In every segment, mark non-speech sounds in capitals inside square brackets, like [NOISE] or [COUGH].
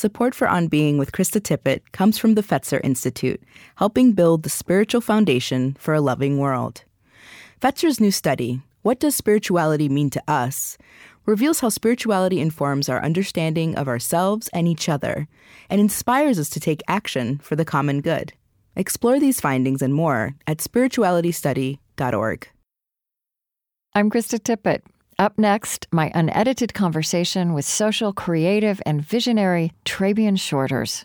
Support for On Being with Krista Tippett comes from the Fetzer Institute, helping build the spiritual foundation for a loving world. Fetzer's new study, What Does Spirituality Mean to Us? reveals how spirituality informs our understanding of ourselves and each other, and inspires us to take action for the common good. Explore these findings and more at spiritualitystudy.org. I'm Krista Tippett. Up next, my unedited conversation with social, creative, and visionary Trabian Shorters.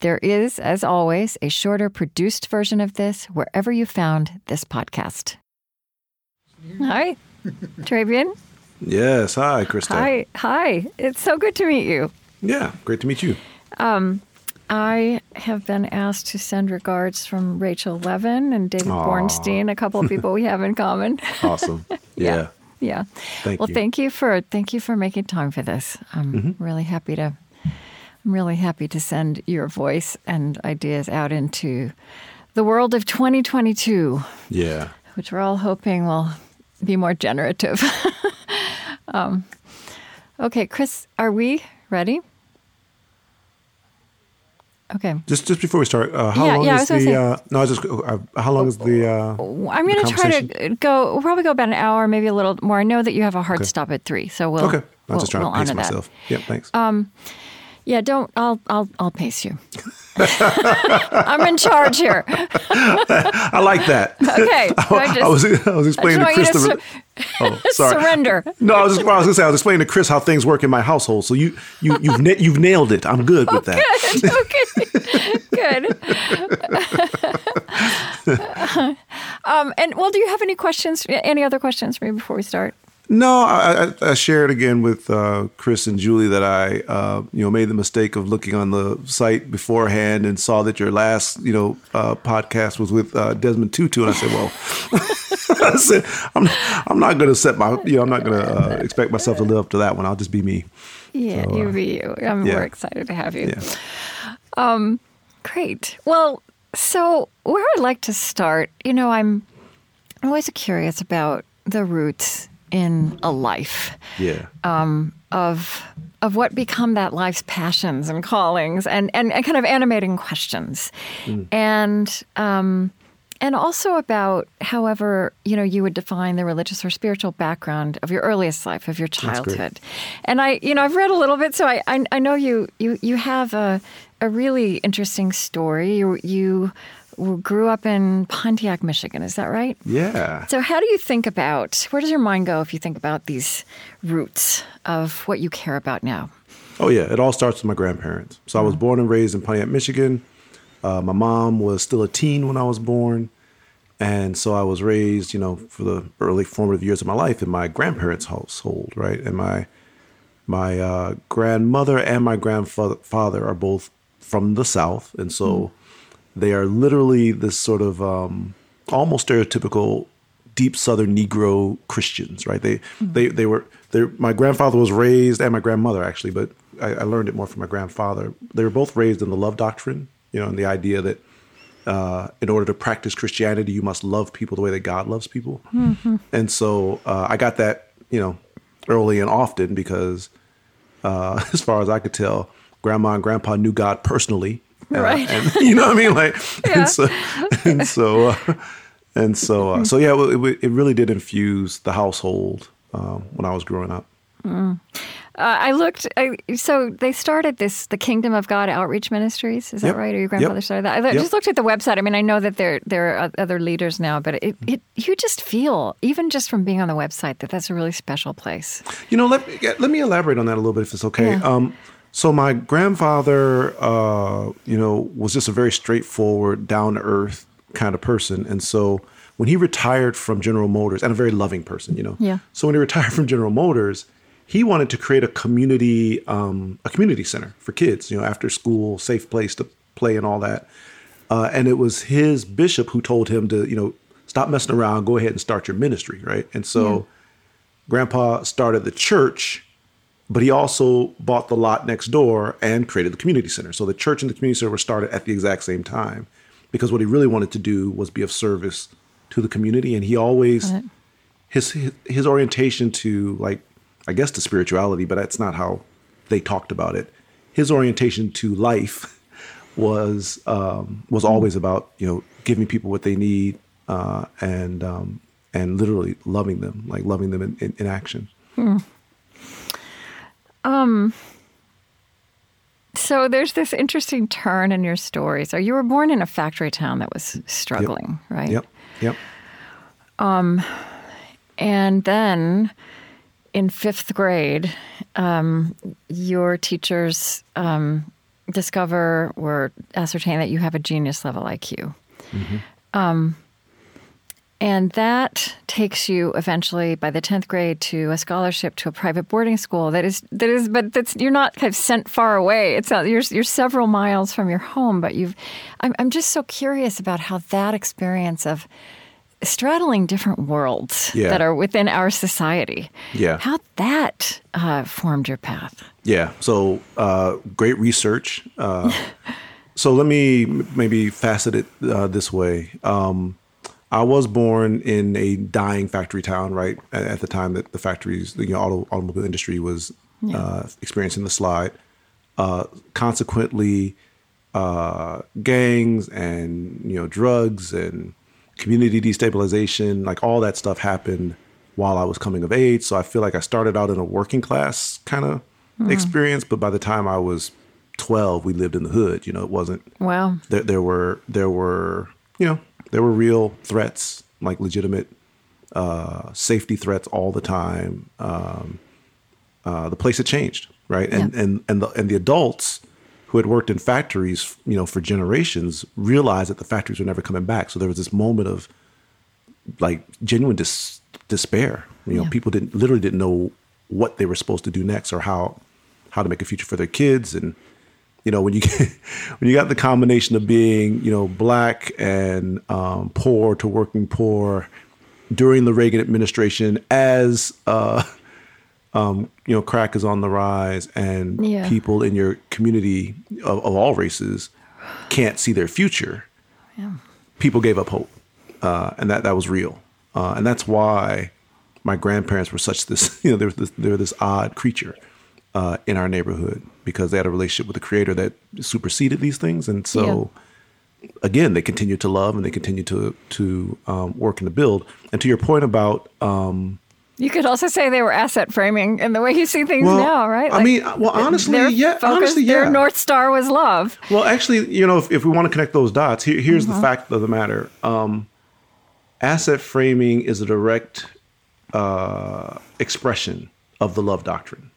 There is, as always, a shorter produced version of this wherever you found this podcast. Hi, [LAUGHS] Trabian. Yes. Hi, Krista. Hi. Hi. It's so good to meet you. Yeah. Great to meet you. Um, I have been asked to send regards from Rachel Levin and David Aw. Bornstein, a couple of people we have in common. [LAUGHS] Awesome. [LAUGHS] Yeah. Yeah. Thank well, you. thank you for thank you for making time for this. I'm Mm-hmm. really happy to I'm really happy to send your voice and ideas out into the world of 2022, Yeah. which we're all hoping will be more generative. [LAUGHS] um, okay, Chris, are we ready? Okay. Just just before we start, uh, how Yeah, long yeah, is the? say- Uh, no, just uh, how long is the? Uh, I'm going to try to go. We'll probably go about an hour, maybe a little more. I know that you have a hard Okay. stop at three, so we'll. okay. I'm we'll, just trying we'll to pace honor that. myself. Yep. Thanks. Yeah, don't. I'll. I'll. I'll pace you. [LAUGHS] I'm in charge here. [LAUGHS] I like that. Okay. [LAUGHS] I just, I was I was explaining to I just Chris. want the- you oh, sorry. surrender. No, I was just, I was gonna say I was explaining to Chris how things work in my household. So you you you've na- you've nailed it. I'm good with that. Good. Okay. Good. um, and well, do you have any questions? Any other questions for me before we start? No, I, I, I shared again with uh, Chris and Julie that I, uh, you know, made the mistake of looking on the site beforehand and saw that your last, you know, uh, podcast was with uh, Desmond Tutu, and I said, well, [LAUGHS] I said, I'm, I'm not going to set my, you know, I'm not going to uh, expect myself to live up to that one. I'll just be me. Yeah, So, you uh, be you. I'm yeah. more excited to have you. Yeah. Um, Great. Well, so where I'd like to start, you know, I'm always curious about the roots in a life Yeah. of of what become that life's passions and callings and and, and kind of animating questions, and um, and also about however you know you would define the religious or spiritual background of your earliest life of your childhood, and I you know I've read a little bit, so I I, I know you you you have a a really interesting story. You you grew up in Pontiac, Michigan. Is that right? yeah. So, how do you think about where does your mind go if you think about these roots of what you care about now? Oh yeah, it all starts with my grandparents. So I was born and raised in Pontiac, Michigan. Uh, my mom was still a teen when I was born, and so I was raised, you know, for the early formative years of my life in my grandparents' household, right? And my my uh, grandmother and my grandfather are both from the South, and so they are literally this sort of um, almost stereotypical deep Southern Negro Christians, right? They they they were my grandfather was raised and my grandmother actually, but I, I learned it more from my grandfather. They were both raised in the love doctrine, you know, and the idea that uh, in order to practice Christianity, you must love people the way that God loves people. And so uh, I got that, you know, early and often because, uh, [LAUGHS] as far as I could tell, Grandma and Grandpa knew God personally, Uh, Right. and [LAUGHS] you know what I mean, like, [LAUGHS] Yeah. and so, and so, uh, and so, uh, so yeah, well, it, it really did infuse the household um, when I was growing up. Uh, I looked. I, so they started this, the Kingdom of God Outreach Ministries. Is that Yep. right? Or your grandfather Yep. started that? I lo- Yep. just looked at the website. I mean, I know that there there are other leaders now, but it, it you just feel, even just from being on the website, that that's a really special place. You know, let me let me elaborate on that a little bit if it's okay. Yeah. Um, so my grandfather, uh, you know, was just a very straightforward, down to earth kind of person, and so when he retired from General Motors, and a very loving person, you know, Yeah. So when he retired [LAUGHS] from General Motors, he wanted to create a community, um, a community center for kids, you know, after school, safe place to play and all that. Uh, and it was his bishop who told him to, you know, stop messing around, go ahead and start your ministry, right? And so grandpa started the church, but he also bought the lot next door and created the community center. So the church and the community center were started at the exact same time because what he really wanted to do was be of service to the community. And he always, his, his, his orientation to like, I guess to spirituality, but that's not how they talked about it. his orientation to life [LAUGHS] was um, was always about you know giving people what they need uh, and um, and literally loving them, like loving them in, in, in action. Hmm. Um. So there's this interesting turn in your story. So you were born in a factory town that was struggling, yep. right? Yep. Yep. Um, and then in fifth grade, um, your teachers um, discover or ascertain that you have a genius level IQ. Mm-hmm. Um, and that takes you eventually by the 10th grade to a scholarship to a private boarding school that is that is but that's you're not kind of sent far away. It's not, you're, you're several miles from your home but you've I'm, I'm just so curious about how that experience of straddling different worlds yeah. that are within our society yeah. how that uh, formed your path. Yeah. So uh, great research. Uh, [LAUGHS] so let me maybe facet it uh, this way. Um, I was born in a dying factory town, right at, the time that the factories, the you know, auto, automobile industry was yeah. uh, experiencing the slide. Uh, consequently, uh, gangs and you know drugs and community destabilization, like all that stuff happened while I was coming of age. So I feel like I started out in a working class kind of mm. experience, but by the time I was 12, we lived in the hood. You know, it wasn't. Wow. There, there were there were you know there were real threats, like legitimate uh, safety threats all the time. Um, uh, the place had changed, right? And yeah. and and the and the adults who had worked in factories, you know, for generations, realized that the factories were never coming back. So there was this moment of like genuine dis- despair. You know, yeah. people didn't literally didn't know what they were supposed to do next or how how to make a future for their kids and you know when you get [LAUGHS] when you got the combination of being you know black and um, poor to working poor during the Reagan administration as uh, [LAUGHS] um, you know crack is on the rise and yeah. people in your community of, of, all races can't see their future yeah. people gave up hope uh, and that that was real uh, and that's why my grandparents were such this [LAUGHS] you know they were this, they were this odd creature uh, in our neighborhood because they had a relationship with the creator that superseded these things. And so, yeah. again, they continue to love and they continue to to um, work and to build. And to your point about um, you could also say they were asset framing in the way you see things well, now, right? Like I mean, well, honestly, yeah, focus, honestly, yeah. Their north star was love. Well, actually, you know, if, if we want to connect those dots, here, here's mm-hmm. the fact of the matter: um, asset framing is a direct uh, expression of the love doctrine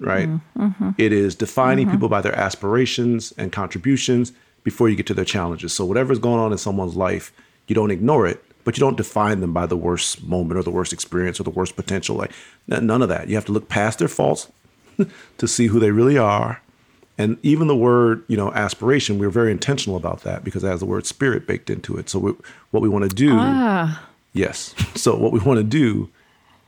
right? Mm-hmm. mm-hmm. It is defining mm-hmm. people by their aspirations and contributions before you get to their challenges. So whatever's going on in someone's life, you don't ignore it, but you don't define them by the worst moment or the worst experience or the worst potential. Like none of that. You have to look past their faults [LAUGHS] to see who they really are. And even the word, you know, aspiration, we're very intentional about that because it has the word spirit baked into it. So we, what we want to do, ah. yes. So what we want to do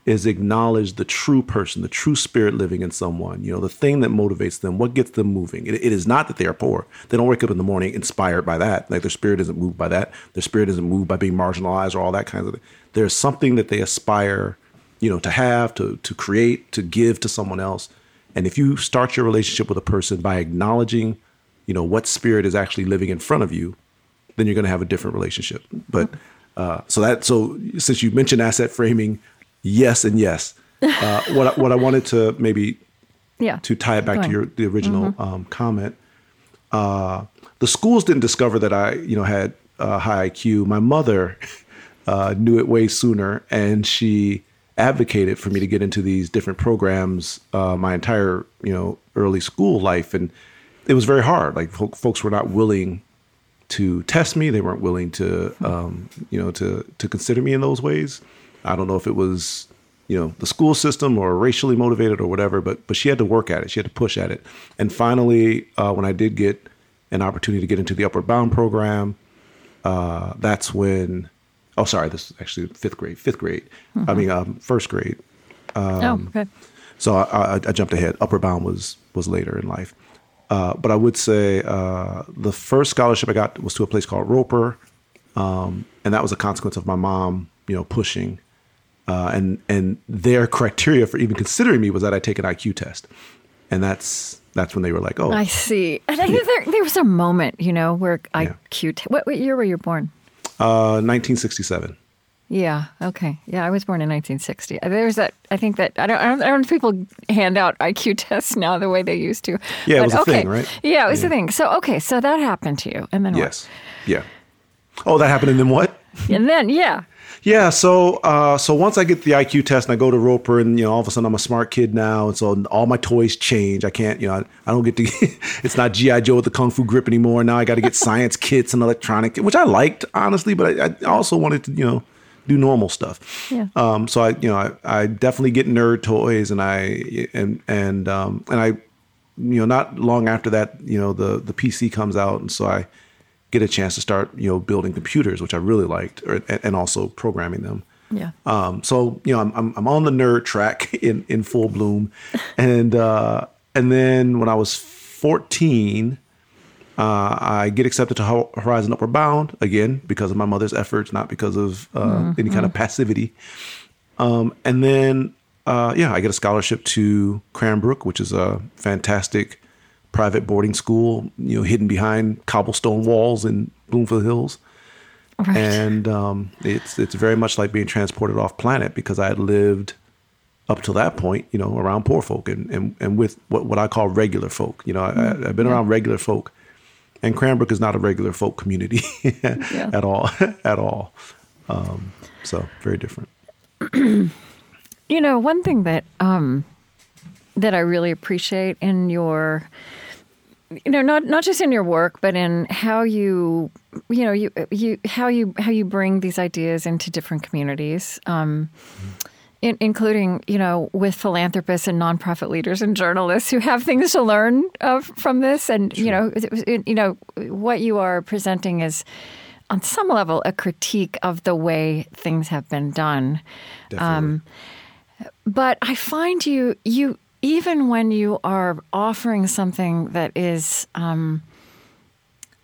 is acknowledge the true person, the true spirit living in someone, you know, the thing that motivates them, what gets them moving. It, it is not that they are poor. They don't wake up in the morning inspired by that. Like their spirit isn't moved by that. Their spirit isn't moved by being marginalized or all that kind of thing. There's something that they aspire, you know, to have, to to create, to give to someone else. And if you start your relationship with a person by acknowledging, you know, what spirit is actually living in front of you, then you're going to have a different relationship. But uh, so that so since you mentioned asset framing, yes and yes. [LAUGHS] Uh, what I, what I wanted to maybe yeah to tie it back to your the original mm-hmm. um, comment. Uh, the schools didn't discover that I you know had uh, high IQ. My mother [LAUGHS] uh, knew it way sooner, and she advocated for me to get into these different programs uh, my entire you know early school life, and it was very hard. Like folks were not willing to test me; they weren't willing to um, you know to to consider me in those ways. I don't know if it was, you know, the school system or racially motivated or whatever, but but she had to work at it. She had to push at it. And finally, uh, when I did get an opportunity to get into the Upward Bound program, uh, that's when. Oh, sorry, this is actually fifth grade. Fifth grade. Mm-hmm. I mean, um, first grade. Um, oh, okay. So I, I, I, jumped ahead. Upward Bound was was later in life. Uh, but I would say uh, the first scholarship I got was to a place called Roeper, um, and that was a consequence of my mom, you know, pushing uh, and and their criteria for even considering me was that I take an IQ test, and that's that's when they were like, oh, I see. And I think there, there was a moment, you know, where Yeah. IQ. T- what, what year were you born? uh, 1967. Yeah. Okay. Yeah, I was born in 1960. There was that. I think that I don't. I don't, I don't know if people hand out IQ [LAUGHS] tests now the way they used to. Yeah, it was a okay. thing, right? Yeah, it was Yeah. a thing. So okay, so that happened to you, and then Yes. Yeah. Oh, that happened, and then what? what? And then yeah, Yeah, so uh, so once I get the IQ test and I go to Roeper, and you know, all of a sudden I'm a smart kid now, and so all my toys change. I can't, you know, I, I don't get to. [LAUGHS] it's not GI Joe with the kung fu grip anymore. Now I got to get science [LAUGHS] kits and electronic, which I liked honestly, but I, I also wanted to, you know, do normal stuff. Yeah. Um. So I, you know, I, I definitely get nerd toys, and I and and um and I, you know, not long after that, you know, the the PC comes out, and so I get a chance to start, you know, building computers, which I really liked, or, and also programming them. yeah. Um, so you know, I'm, I'm I'm on the nerd track [LAUGHS] in in full bloom, [LAUGHS] and uh, and then when I was 14, uh, I get accepted to Horizon Upward Bound again because of my mother's efforts, not because of uh, any kind of passivity. Um, and then uh, yeah, I get a scholarship to Cranbrook, which is a fantastic private boarding school, you know, hidden behind cobblestone walls in Bloomfield Hills Right. and um, it's it's very much like being transported off planet because I had lived up till that point, you know, around poor folk and and, and with what, what I call regular folk. You know, I, I've been around regular folk, and Cranbrook is not a regular folk community [LAUGHS] at all, [LAUGHS] at all. Um, so very different. [CLEARS THROAT] You know, one thing that um, that I really appreciate in your, you know, not not just in your work, but in how you, you know, you you how you how you bring these ideas into different communities. Um, in, including, you know, with philanthropists and nonprofit leaders and journalists who have things to learn of, from this, and you know, it, you know, what you are presenting is, on some level, a critique of the way things have been done. Definitely. But I find you you even when you are offering something that is um,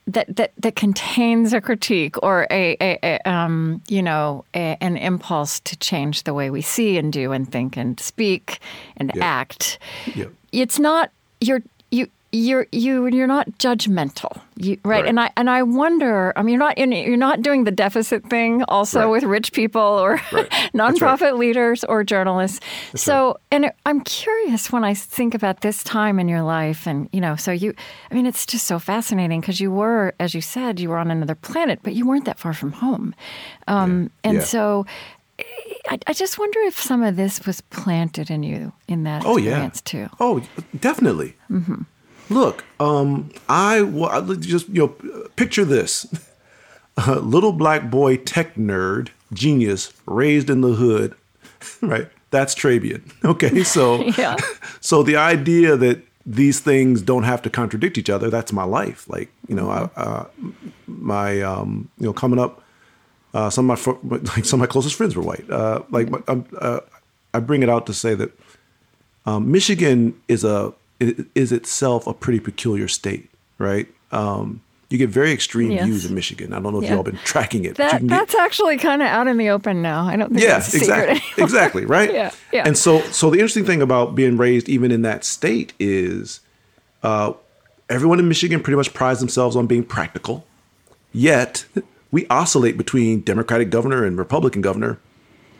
that that that contains a critique or a, a, a um, you know a, an impulse to change the way we see and do and think and speak and act. Yep. It's not you're you. You're you you're not judgmental, you, right? Right. And I and I wonder. I mean, you're not in, you're not doing the deficit thing also Right. with rich people or Right. [LAUGHS] Nonprofit leaders or journalists. so, and I'm curious when I think about this time in your life, and you know, so you, I mean, it's just so fascinating because you were, as you said, you were on another planet, but you weren't that far from home, um, and Yeah. so. I, I just wonder if some of this was planted in you in that Oh yeah. experience too. Oh, definitely. Look, um, I I just you know picture this: [LAUGHS] a little black boy tech nerd genius raised in the hood, [LAUGHS] right? That's Trabian. [LAUGHS] Okay, so Yeah. so the idea that these things don't have to contradict each other that's my life like you know I, uh, my um you know coming up uh, some of my like some of my closest friends were white uh, like my- um, uh, i bring it out to say that um, michigan is a is itself a pretty peculiar state right um, you get very extreme Yes. views in michigan i don't know if Yeah. y'all been tracking it That get- that's actually kind of out in the open now. I don't think yeah, that's a secret exactly, exactly, right? [LAUGHS] Yeah, yeah. And so, so the interesting thing about being raised even in that state is, uh, everyone in Michigan pretty much prides themselves on being practical. Yet, we oscillate between Democratic governor and Republican governor.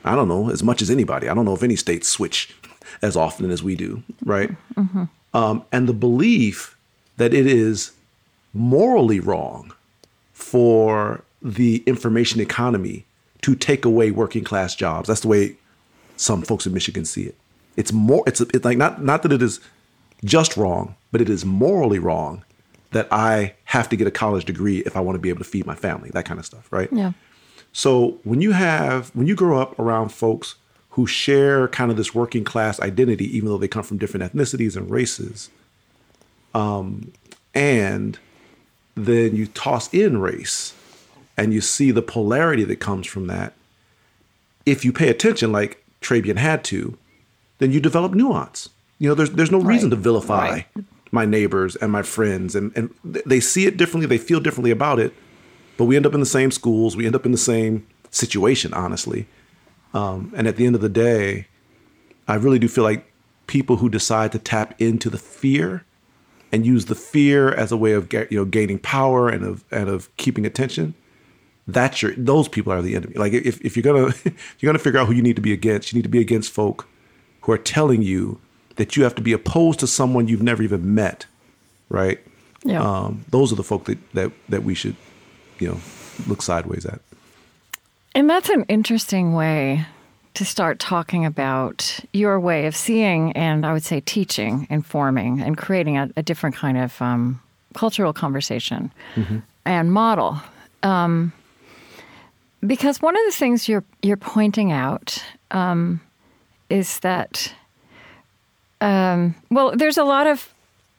I don't know as much as anybody. I don't know if any states switch as often as we do, right? Um, and the belief that it is morally wrong for the information economy to take away working class jobs. That's the way some folks in Michigan see it. It's more. It's, it's like not not that it is just wrong, but it is morally wrong that I have to get a college degree if I want to be able to feed my family. That kind of stuff, right? Yeah. So when you have when you grow up around folks who share kind of this working class identity, even though they come from different ethnicities and races, um, and then you toss in race, and you see the polarity that comes from that. If you pay attention, like Trabian had to, then you develop nuance. You know, there's there's no reason Right. to vilify Right. my neighbors and my friends, and and they see it differently, they feel differently about it, but we end up in the same schools, we end up in the same situation, honestly. Um, and at the end of the day, I really do feel like people who decide to tap into the fear and use the fear as a way of get, you know gaining power and of and of keeping attention that's your those people are the enemy. Like if, if you're gonna [LAUGHS] if you're gonna figure out who you need to be against you need to be against folk who are telling you that you have to be opposed to someone you've never even met right? Yeah. um, those are the folk that, that that we should you know look sideways at And that's an interesting way to start talking about your way of seeing and I would say teaching, informing, and creating a, a different kind of um, cultural conversation and model. Um, because one of the things you're you're pointing out um, is that um, well, there's a lot of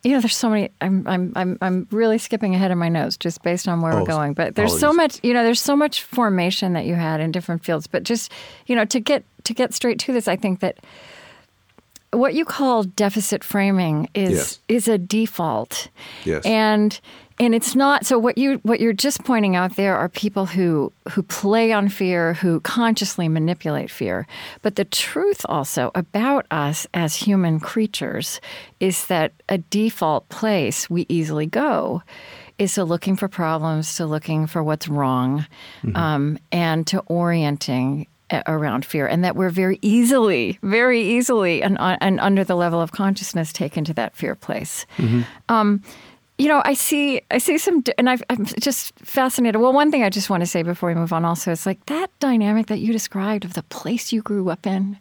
you know, there's so many. I'm I'm I'm I'm really skipping ahead of my notes just based on where Oh, we're going. But there's so much, you know, there's so much formation that you had in different fields. But just you know, to get to get straight to this, I think that what you call deficit framing is Yes. is a default. Yes. And and it's not so what you what you're just pointing out there are people who who play on fear, who consciously manipulate fear. But the truth also about us as human creatures is that a default place we easily go is to looking for problems, to looking for what's wrong, um, and to orienting around fear, and that we're very easily, very easily, and, and under the level of consciousness, taken to that fear place. Um, you know, I see, I see some, and I've, I'm just fascinated. Well, one thing I just want to say before we move on, also, is like that dynamic that you described of the place you grew up in,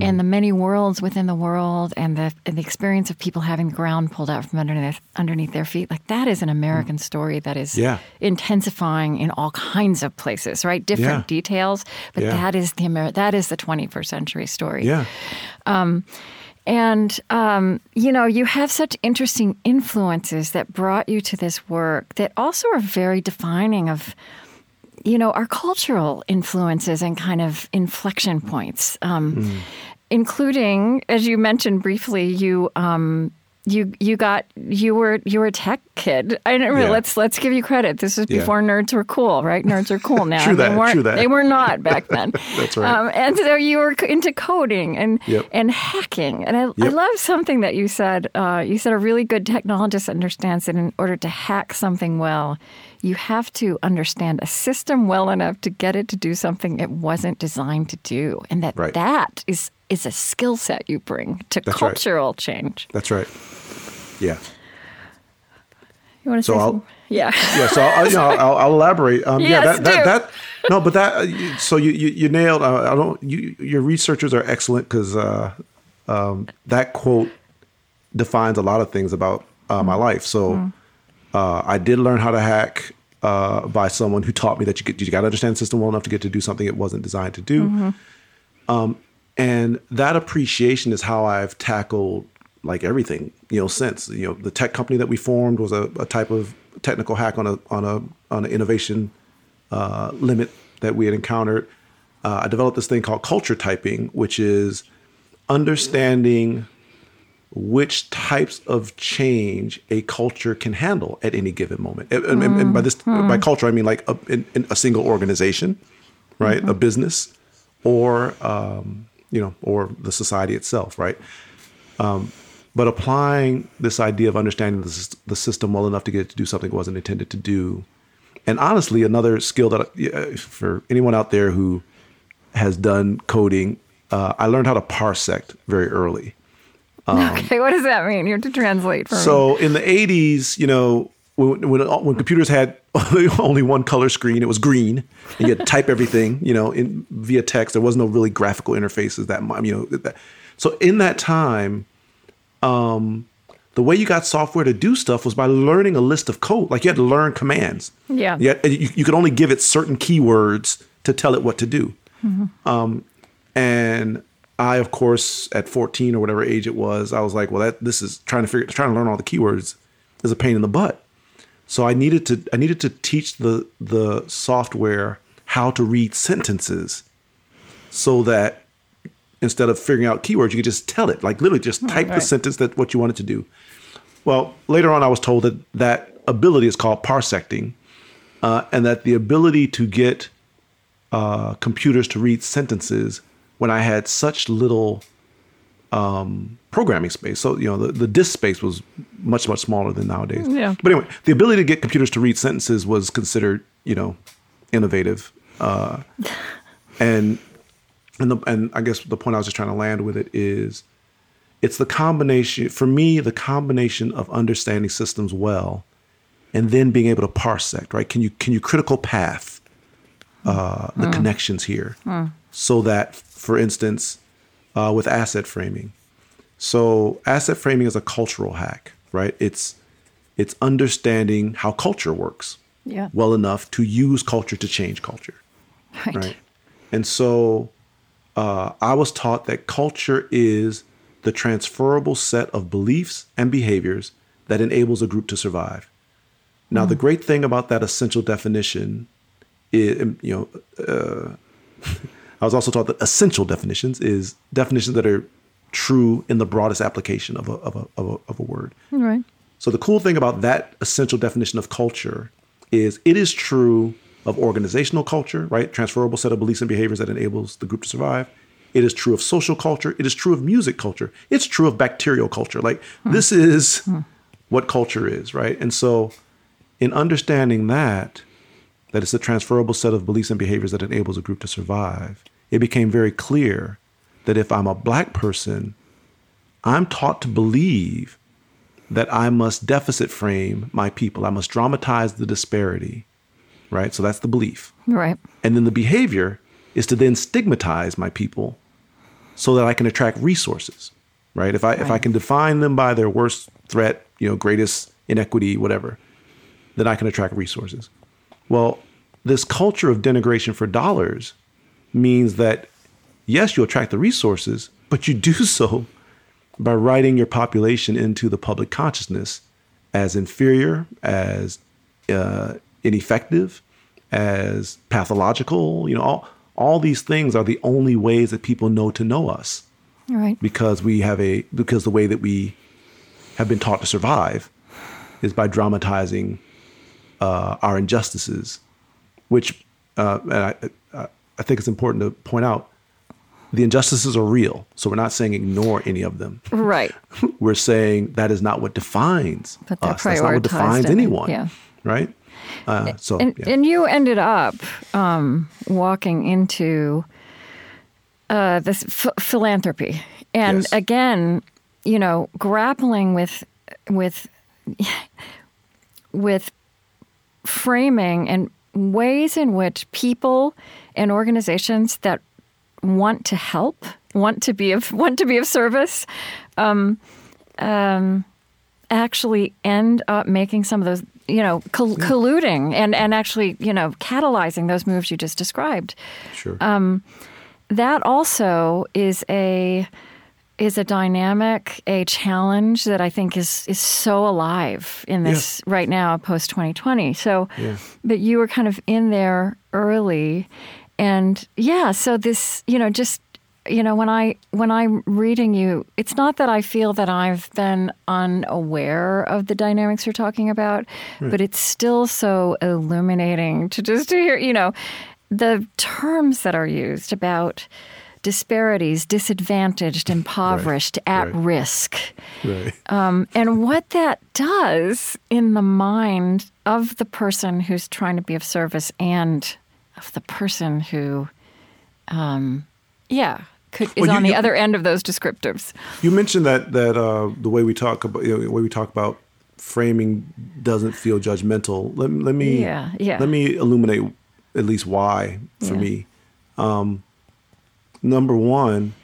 and the mm. many worlds within the world, and the and the experience of people having ground pulled out from underneath underneath their feet. Like that is an American mm. story that is Yeah. intensifying in all kinds of places, right? Different Yeah. details, but Yeah. that is the Amer- that is the 21st century story. yeah um, And, um, you know, you have such interesting influences that brought you to this work that also are very defining of, you know, our cultural influences and kind of inflection points, um, including, as you mentioned briefly, you. Um, you you got you were you were a tech kid. I didn't really, Yeah. let's let's give you credit. This is Yeah. before nerds were cool, right? Nerds are cool [LAUGHS] now. True they that, weren't, true that. They were not back then. [LAUGHS] That's right. Um, and so you were into coding and Yep. and hacking. And I, I love something that you said. Uh, you said a really good technologist understands that in order to hack something well, you have to understand a system well enough to get it to do something it wasn't designed to do, and that Right. that is is a skill set you bring to That's right. cultural change. that's right yeah You want to So say I'll- something? Yeah. [LAUGHS] yeah, so I'll, I'll, I'll elaborate. Um, yeah, that, that, that, no, but that, uh, so you, you, you nailed, uh, I don't, you, your researchers are excellent because uh, um, that quote defines a lot of things about uh, my life. So uh, I did learn how to hack uh, by someone who taught me that you, get, you got to understand the system well enough to get to do something it wasn't designed to do. Um, and that appreciation is how I've tackled like everything, you know, since you know the tech company that we formed was a, a type of technical hack on a on a on an innovation uh, limit that we had encountered. Uh, I developed this thing called culture typing, which is understanding which types of change a culture can handle at any given moment. And, and- and by this, by culture, I mean like a, in, in a single organization, right? A business, or um, you know, or the society itself, right? Um, but applying this idea of understanding the, the system well enough to get it to do something it wasn't intended to do, and honestly, another skill that uh, for anyone out there who has done coding, uh, I learned how to parsect very early. okay. What does that mean? You have to translate for me. So in the 80s, you know, when, when, when computers had [LAUGHS] only one color screen, it was green, and you had to type everything, you know, in via text. There was no really graphical interfaces that, you know, that, so in that time, um, the way you got software to do stuff was by learning a list of code. Like you had to learn commands. Yeah. You, had- you, you could only give it certain keywords to tell it what to do. Um, and I, of course, at 14 or whatever age it was, I was like, well, that this is trying to figure, trying to learn all the keywords is a pain in the butt. So I needed to, I needed to teach the the software how to read sentences, so that instead of figuring out keywords, you could just tell it, like literally just type the right. sentence that what you wanted to do. Well, later on, I was told that that ability is called parsecting, uh, and that the ability to get uh, computers to read sentences when I had such little um, programming space. So you know the, the disk space was much much smaller than nowadays. Yeah. But anyway, the ability to get computers to read sentences was considered you know innovative, uh, and and the, and I guess the point I was just trying to land with it is it's the combination for me the combination of understanding systems well and then being able to parsec right can you can you critical path uh, the connections here so that for instance uh, with asset framing so asset framing is a cultural hack right it's it's understanding how culture works Yeah. well enough to use culture to change culture Right. right? And so uh, I was taught that culture is the transferable set of beliefs and behaviors that enables a group to survive. Now, the great thing about that essential definition is, you know, uh, [LAUGHS] I was also taught that essential definitions is definitions that are true in the broadest application of a, of a, of a, of a word. Right. So the cool thing about that essential definition of culture is it is true of organizational culture, right? Transferable set of beliefs and behaviors that enables the group to survive. It is true of social culture. It is true of music culture. It's true of bacterial culture. Like hmm. this is hmm. what culture is, right? And so in understanding that, that it's a transferable set of beliefs and behaviors that enables a group to survive, it became very clear that if I'm a black person, I'm taught to believe that I must deficit frame my people. I must dramatize the disparity, right? So that's the belief. Right. And then the behavior is to then stigmatize my people so that I can attract resources, right? If I if I can define them by their worst threat, you know, greatest inequity, whatever, then I can attract resources. Well, this culture of denigration for dollars means that yes, you attract the resources, but you do [LAUGHS] so by writing your population into the public consciousness as inferior, as uh, ineffective, as pathological. You know, all, all these things are the only ways that people know to know us Right. because we have a because the way that we have been taught to survive is by dramatizing uh, our injustices, which uh, and I, I think it's important to point out the injustices are real. So we're not saying ignore any of them. Right. [LAUGHS] We're saying that is not what defines But us. That's not what defines anyone. yeah. Right. Uh, so and, yeah. and you ended up um, walking into uh, this ph- philanthropy, and Yes. again, you know, grappling with with with framing and ways in which people and organizations that want to help, want to be of [LAUGHS] want to be of service, um, um, actually end up making some of those, you know, col- colluding and and actually, you know, catalyzing those moves you just described. sure. um, That also is a is a dynamic, a challenge that I think is is so alive in this right now, post twenty twenty. So, Yeah. but you were kind of in there early, and yeah. So this, you know, just you know, when I when I'm reading you, it's not that I feel that I've been unaware of the dynamics you're talking about, but it's still so illuminating to just to hear, you know, the terms that are used about disparities, disadvantaged, [LAUGHS] impoverished, at right. risk. right. Um, and what that does in the mind of the person who's trying to be of service and of the person who, um, yeah, could, is Well, you- on the you- other end of those descriptives. You mentioned that that uh, the way we talk about you know, the way we talk about framing doesn't feel judgmental. Let, let me Yeah, yeah. let me illuminate at least why for Yeah. me. Um, number one,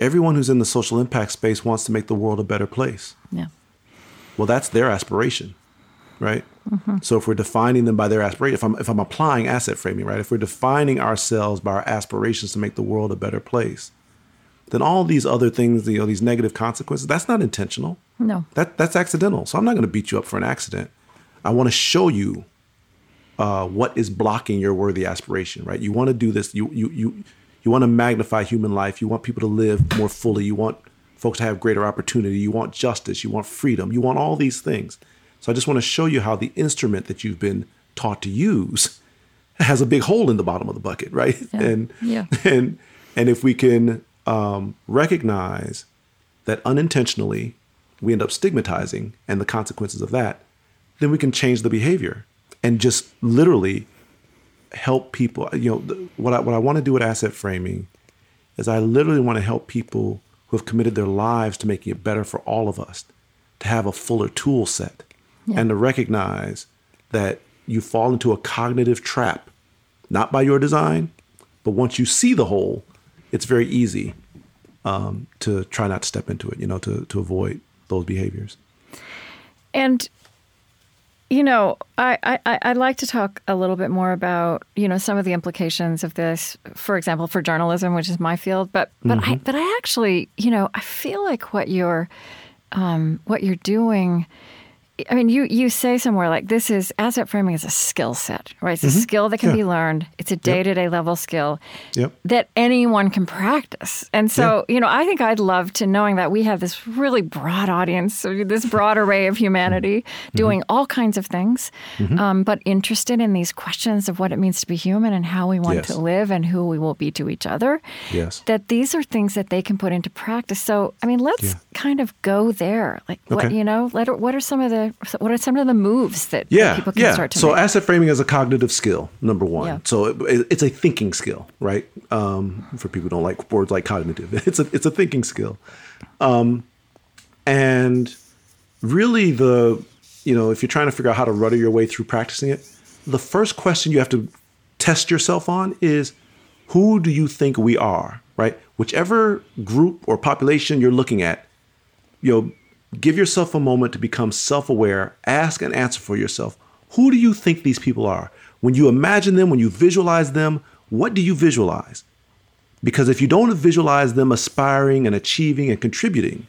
everyone who's in the social impact space wants to make the world a better place. Yeah. Well, that's their aspiration, right? So if we're defining them by their aspiration, if I'm if I'm applying asset framing, right? If we're defining ourselves by our aspirations to make the world a better place, then all these other things, you know, these negative consequences, that's not intentional. No. That that's accidental. So I'm not going to beat you up for an accident. I want to show you uh, what is blocking your worthy aspiration. Right? You want to do this. You you you you want to magnify human life. You want people to live more fully. You want folks to have greater opportunity. You want justice. You want freedom. You want all these things. So I just want to show you how the instrument that you've been taught to use has a big hole in the bottom of the bucket, right? Yeah. [LAUGHS] And Yeah. [LAUGHS] and and if we can um, recognize that unintentionally we end up stigmatizing and the consequences of that, then we can change the behavior and just literally help people. You know, what I, what I want to do with asset framing is I literally want to help people who have committed their lives to making it better for all of us to have a fuller tool set yeah. and to recognize that you fall into a cognitive trap, not by your design, but once you see the hole, it's very easy um, to try not to step into it, you know, to, to avoid those behaviors. And you know, I, I, I'd like to talk a little bit more about, you know, some of the implications of this, for example, for journalism, which is my field. But but mm-hmm. I but I actually, you know, I feel like what you're um, what you're doing I mean, you you say somewhere like this is asset framing is a skill set, right? It's mm-hmm. a skill that can yeah. be learned. It's a day to day level skill yep. that anyone can practice. And so, yeah. you know, I think I'd love to knowing that we have this really broad audience, this broad array of humanity mm-hmm. doing all kinds of things, mm-hmm. um, but interested in these questions of what it means to be human and how we want yes. to live and who we will be to each other. Yes, that these are things that they can put into practice. So, I mean, let's yeah. kind of go there. Like, okay. what you know, let, what are some of the what are some of the moves that, yeah, people can yeah. start to so make? asset framing is a cognitive skill, number one. Yeah. So it, it's a thinking skill, right? Um, for people who don't like words like cognitive, [LAUGHS] it's a it's a thinking skill, um, and really the you know if you're trying to figure out how to rudder your way through practicing it, the first question you have to test yourself on is who do you think we are, right? Whichever group or population you're looking at, you know, Give yourself a moment to become self aware. Ask and answer for yourself who do you think these people are? When you imagine them, when you visualize them, what do you visualize? Because if you don't visualize them aspiring and achieving and contributing,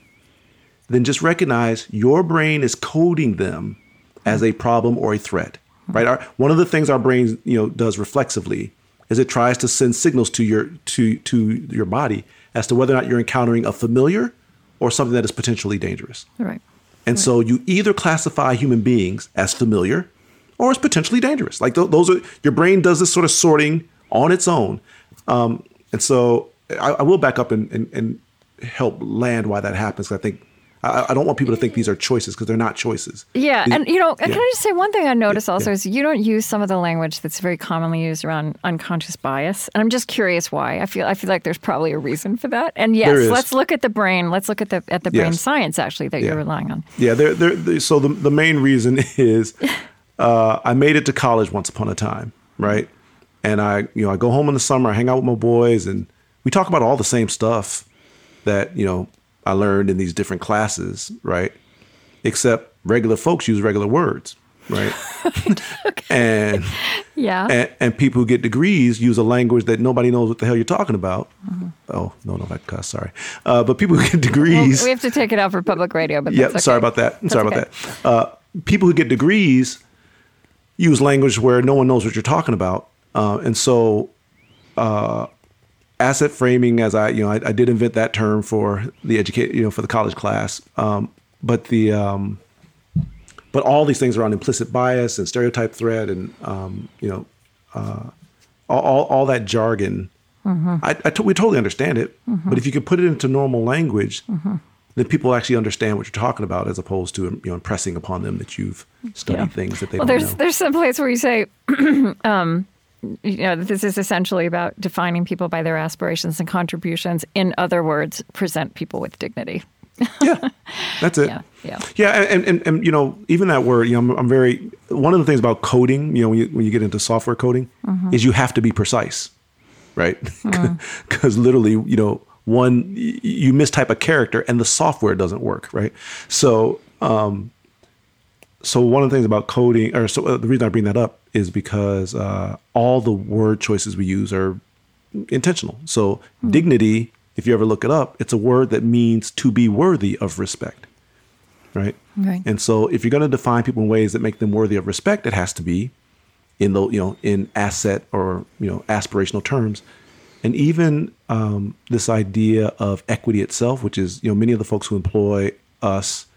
then just recognize your brain is coding them as a problem or a threat. Right? Our, one of the things our brain, you know, does reflexively is it tries to send signals to your to to your body as to whether or not you're encountering a familiar or something that is potentially dangerous. Right. And right. so you either classify human beings as familiar or as potentially dangerous. Like th- those are your brain does this sort of sorting on its own. Um, and so I, I, will back up and, and, and help land why that happens. I think I, I, don't want people to think these are choices because they're not choices. Yeah, these, and you know, yeah. can I just say one thing I notice yeah, also yeah. is you don't use some of the language that's very commonly used around unconscious bias, and I'm just curious why. I feel I feel like there's probably a reason for that. And yes, let's look at the brain. Let's look at the at the brain yes. science actually that you're relying on. Yeah, they're, so the the main reason [LAUGHS] is uh, I made it to college once upon a time, right? And I you know I go home in the summer, I hang out with my boys, and we talk about all the same stuff that you know I learned in these different classes, right? Except regular folks use regular words, right? [LAUGHS] okay. And yeah, and, and, people who get degrees use a language that nobody knows what the hell you're talking about. Mm-hmm. Oh no, no, that cuss. Sorry, uh, but people who get degrees, well, we have to take it out for public radio. But yeah, okay. sorry about that. That's sorry okay. about that. Uh, people who get degrees use language where no one knows what you're talking about, uh, and so uh, asset framing, as I you know, I, I, did invent that term for the educate you know for the college class. Um, but the um, but all these things around implicit bias and stereotype threat and um, you know uh, all, all that jargon. Mm-hmm. I, I t- we totally understand it, mm-hmm. but if you could put it into normal language, mm-hmm. then people actually understand what you're talking about, as opposed to you know impressing upon them that you've studied yeah. things that they well, don't there's, know. There's some place where you say. [CLEARS THROAT] um, you know, this is essentially about defining people by their aspirations and contributions. In other words, present people with dignity. yeah, that's it. [LAUGHS] Yeah, yeah, yeah. And, and, and you know, even that word, you know, I'm, I'm, very one of the things about coding. You know, when you when you get into software coding, mm-hmm. is you have to be precise, right? Because mm. [LAUGHS] literally, you know, one you mistype a character and the software doesn't work, right? So, um, so one of the things about coding, or so uh, the reason I bring that up is because uh, all the word choices we use are intentional. So mm-hmm. dignity, if you ever look it up, it's a word that means to be worthy of respect, right? Right. And so if you're going to define people in ways that make them worthy of respect, it has to be in the you know in asset or you know aspirational terms. And even um, this idea of equity itself, which is you know many of the folks who employ us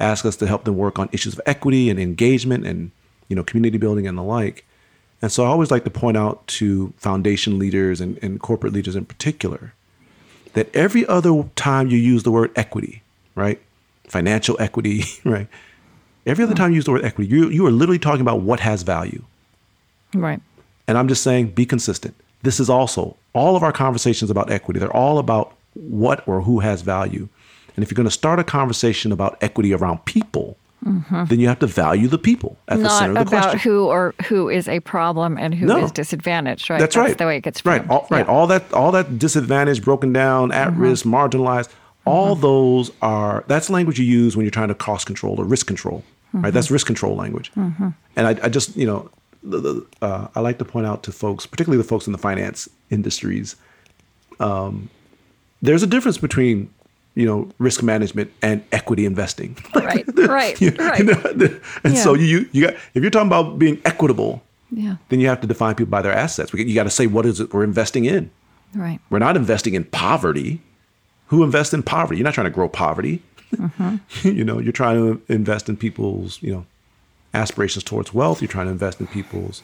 ask us to help them work on issues of equity and engagement and you know community building and the like. And so I always like to point out to foundation leaders and, and corporate leaders in particular that every other time you use the word equity, right? Financial equity, [LAUGHS] right? Every other time you use the word equity, you, you are literally talking about what has value. Right. And I'm just saying, be consistent. This is also all of our conversations about equity, they're all about what or who has value. And if you're going to start a conversation about equity around people, then you have to value the people at the center of the about question. who or who is a problem and who is No. disadvantaged, right? That's, right. the way it gets right. framed. All, right. Yeah. Mm-hmm. All that, all that disadvantaged, broken down, at risk, marginalized. All those are that's language you use when you're trying to cost control or risk control. Mm-hmm. Right. That's risk control language. And I, I just you know, the, the, uh, I like to point out to folks, particularly the folks in the finance industries, um, there's a difference between you know risk management and equity investing. [LAUGHS] Right, right, You- right. you know, [LAUGHS] and so you you got if you're talking about being equitable, Yeah. then you have to define people by their assets. We- You got to say what is it we're investing in. Right. We're not investing in poverty. Who invests in poverty? You're not trying to grow poverty. Mm-hmm. [LAUGHS] you know, you're trying to invest in people's, you know, aspirations towards wealth. You're trying to invest in people's,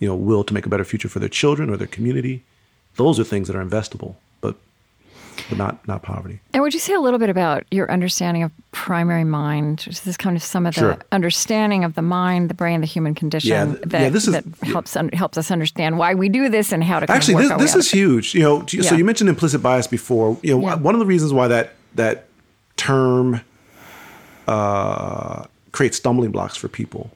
you know, will to make a better future for their children or their community. Those are things that are investable, but not not poverty. And would you say a little bit about your understanding of primary mind? This is kind of some of the Sure. understanding of the mind, the brain, the human condition Yeah, th- that, yeah, this is- that helps un- helps us understand why we do this and how to Actually, this, this is out of it. huge. You know, so Yeah. you mentioned implicit bias before. You know, Yeah. one of the reasons why that that term uh, creates stumbling blocks for people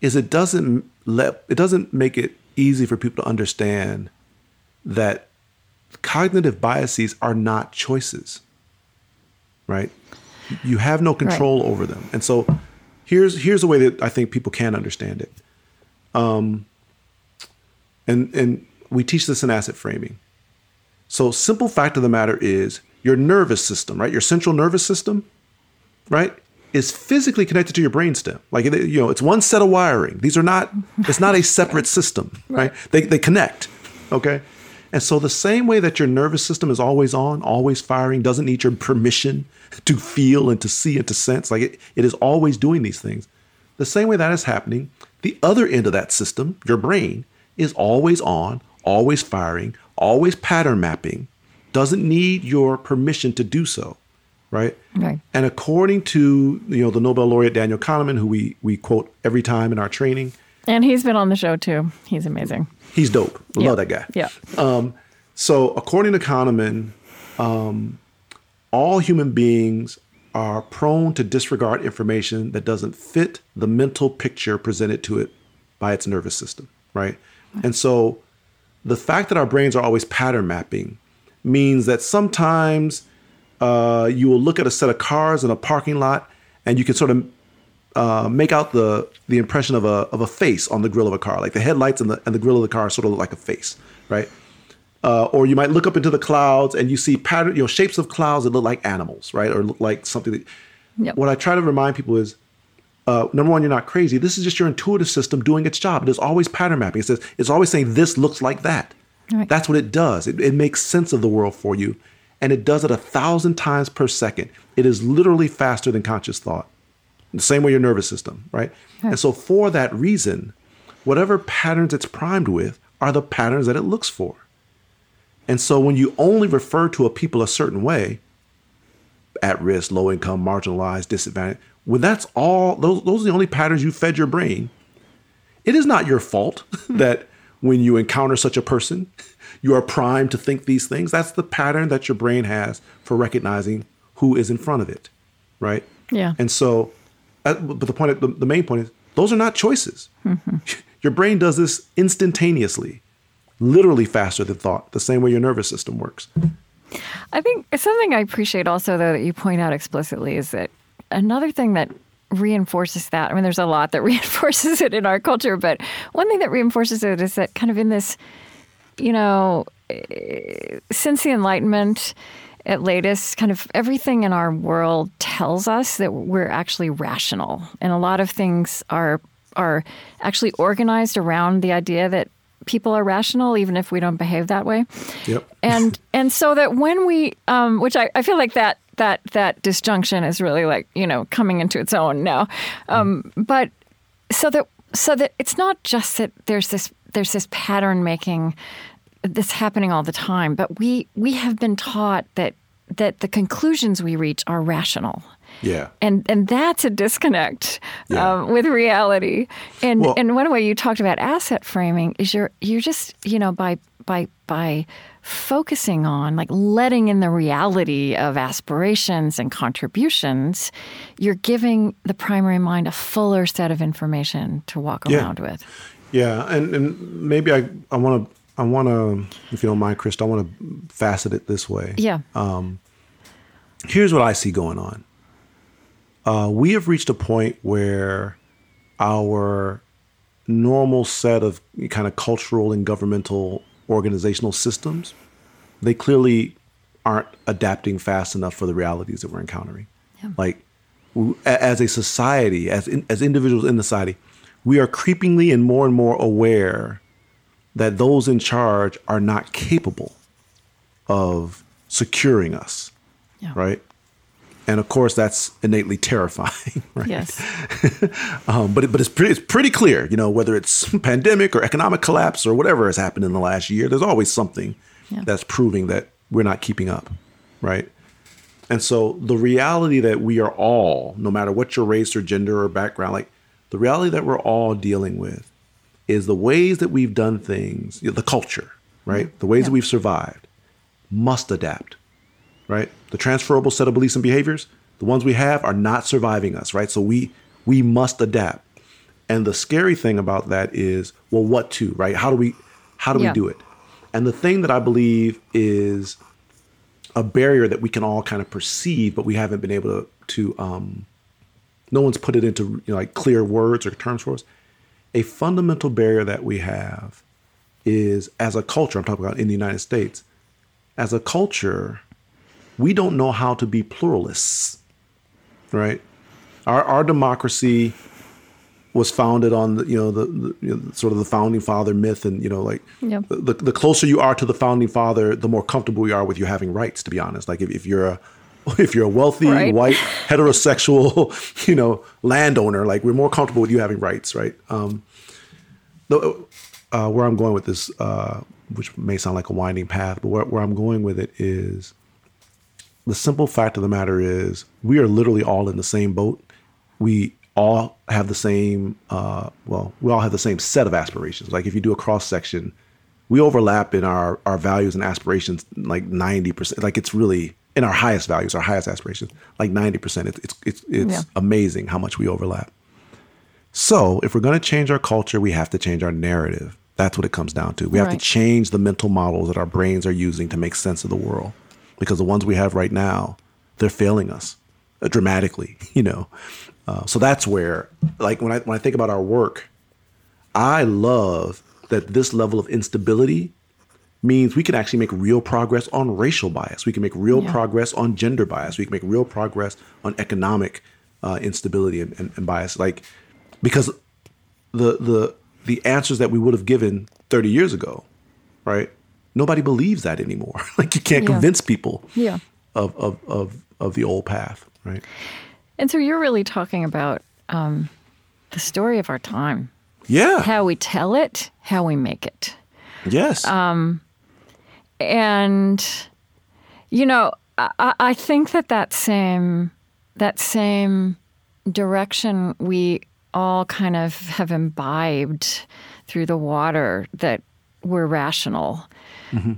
is it doesn't let it doesn't make it easy for people to understand that cognitive biases are not choices. Right? You have no control over them, and so here's here's a way that I think people can understand it Um, and and we teach this in asset framing. So simple fact of the matter is your nervous system, right? Your central nervous system, right, is physically connected to your brainstem. Like it, you know, it's one set of wiring. These are not. It's not a separate [LAUGHS] system, right? They they connect. Okay. And so the same way that your nervous system is always on, always firing, doesn't need your permission [LAUGHS] to feel and to see and to sense, like it, it is always doing these things. The same way that is happening, the other end of that system, your brain, is always on, always firing, always pattern mapping, doesn't need your permission to do so, right? Right. And according to you know the Nobel laureate Daniel Kahneman, who we we quote every time in our training, And he's been on the show too. He's amazing. he's dope. Yeah. Love that guy. Yeah. Um, so according to Kahneman, um, all human beings are prone to disregard information that doesn't fit the mental picture presented to it by its nervous system, right? And so the fact that our brains are always pattern mapping means that sometimes uh, you will look at a set of cars in a parking lot and you can sort of uh, make out the the impression of a of a face on the grill of a car, like the headlights and the and the grill of the car sort of look like a face, right? Uh, or you might look up into the clouds and you see pattern, you know, shapes of clouds that look like animals, right, or look like something. That, Yep. What I try to remind people is, uh, number one, you're not crazy. This is just your intuitive system doing its job. It is always pattern mapping. It says it's always saying this looks like that. Right. That's what it does. It, it makes sense of the world for you, and it does it a thousand times per second. It is literally faster than conscious thought. The same way your nervous system, right? And so for that reason, whatever patterns it's primed with are the patterns that it looks for. And so when you only refer to a people a certain way, at risk, low income, marginalized, disadvantaged, when that's all, those, those are the only patterns you fed your brain, it is not your fault [LAUGHS] that when you encounter such a person, you are primed to think these things. That's the pattern that your brain has for recognizing who is in front of it, right? Yeah. And so, but the point, the, the main point is, those are not choices. Your brain does this instantaneously, literally faster than thought, the same way your nervous system works. I think something I appreciate also, though, that you point out explicitly is that another thing that reinforces that. I mean, there's a lot that [LAUGHS] reinforces it in our culture, but one thing that reinforces it is that kind of in this, you know, eh, since the Enlightenment at latest, kind of everything in our world tells us that we're actually rational, and a lot of things are are actually organized around the idea that people are rational, even if we don't behave that way. Yep. [LAUGHS] and and so that when we um which I, I feel like that that that disjunction is really like you know coming into its own now. Um but so that so that it's not just that there's this there's this pattern making that's happening all the time but we we have been taught that that the conclusions we reach are rational. Yeah. And and that's a disconnect Yeah. um, with reality. And Well- and one way you talked about asset framing is you're you're just you know by by by focusing on like letting in the reality of aspirations and contributions, you're giving the primary mind a fuller set of information to walk Yeah. around with. Yeah, and, and maybe I I want to I want to if you don't mind, Chris, I want to facet it this way. Yeah. Here's what I see going on. Uh, we have reached a point where our normal set of kind of cultural and governmental organizational systems they clearly aren't adapting fast enough for the realities that we're encountering. Like as a society, as in, as individuals in society, we are creepingly and more and more aware that those in charge are not capable of securing us, Yeah. right? And of course, that's innately terrifying, [LAUGHS] right? Yes. [LAUGHS] Um, but it, but it's pretty it's pretty clear, you know, whether it's [LAUGHS] pandemic or economic collapse or whatever has happened in the last year. There's always something Yeah. that's proving that we're not keeping up, right? And so the reality that we are all, no matter what your race or gender or background, like the reality that we're all dealing with is the ways that we've done things, the culture, right? The ways that we've survived must adapt, right? The transferable set of beliefs and behaviors, the ones we have are not surviving us, right? So we we must adapt. And the scary thing about that is, well, what to, right? How do we how do Yeah. we do it? And the thing that I believe is a barrier that we can all kind of perceive, but we haven't been able to to um no one's put it into you know, like clear words or terms for us. A fundamental barrier that we have is as a culture, I'm talking about in the United States, as a culture, we don't know how to be pluralists, right? Our, our democracy was founded on the, you know the, the you know, sort of the founding father myth, and you know like Yep. the, the closer you are to the founding father, the more comfortable you are with you having rights. To be honest, like if, if you're a [LAUGHS] if you're a wealthy Right. white heterosexual [LAUGHS] you know landowner, like we're more comfortable with you having rights, right? Um, the, uh, where I'm going with this, uh, which may sound like a winding path, but where, where I'm going with it is the simple fact of the matter is we are literally all in the same boat. We all have the same, uh, well, we all have the same set of aspirations. Like if you do a cross section, we overlap in our, our values and aspirations like 90%. Like it's really in our highest values, our highest aspirations, like 90%. It's, it's, it's, it's Yeah. amazing how much we overlap. So, if we're going to change our culture, we have to change our narrative. That's what it comes down to. We have to change the mental models that our brains are using to make sense of the world. Because the ones we have right now, they're failing us uh, dramatically, [LAUGHS] you know. Uh, so that's where, like, when I when I think about our work, I love that this level of instability means we can actually make real progress on racial bias. We can make real Yeah. progress on gender bias. We can make real progress on economic uh, instability and, and, and bias. Like because the the the answers that we would have given 30 years ago, right? Nobody believes that anymore. [LAUGHS] like you can't Yeah. convince people Yeah. of, of of of the old path, right? And so you're really talking about um, the story of our time, Yeah. how we tell it, how we make it. yes. And you know I, I think that that same that same direction we all kind of have imbibed through the water that we're rational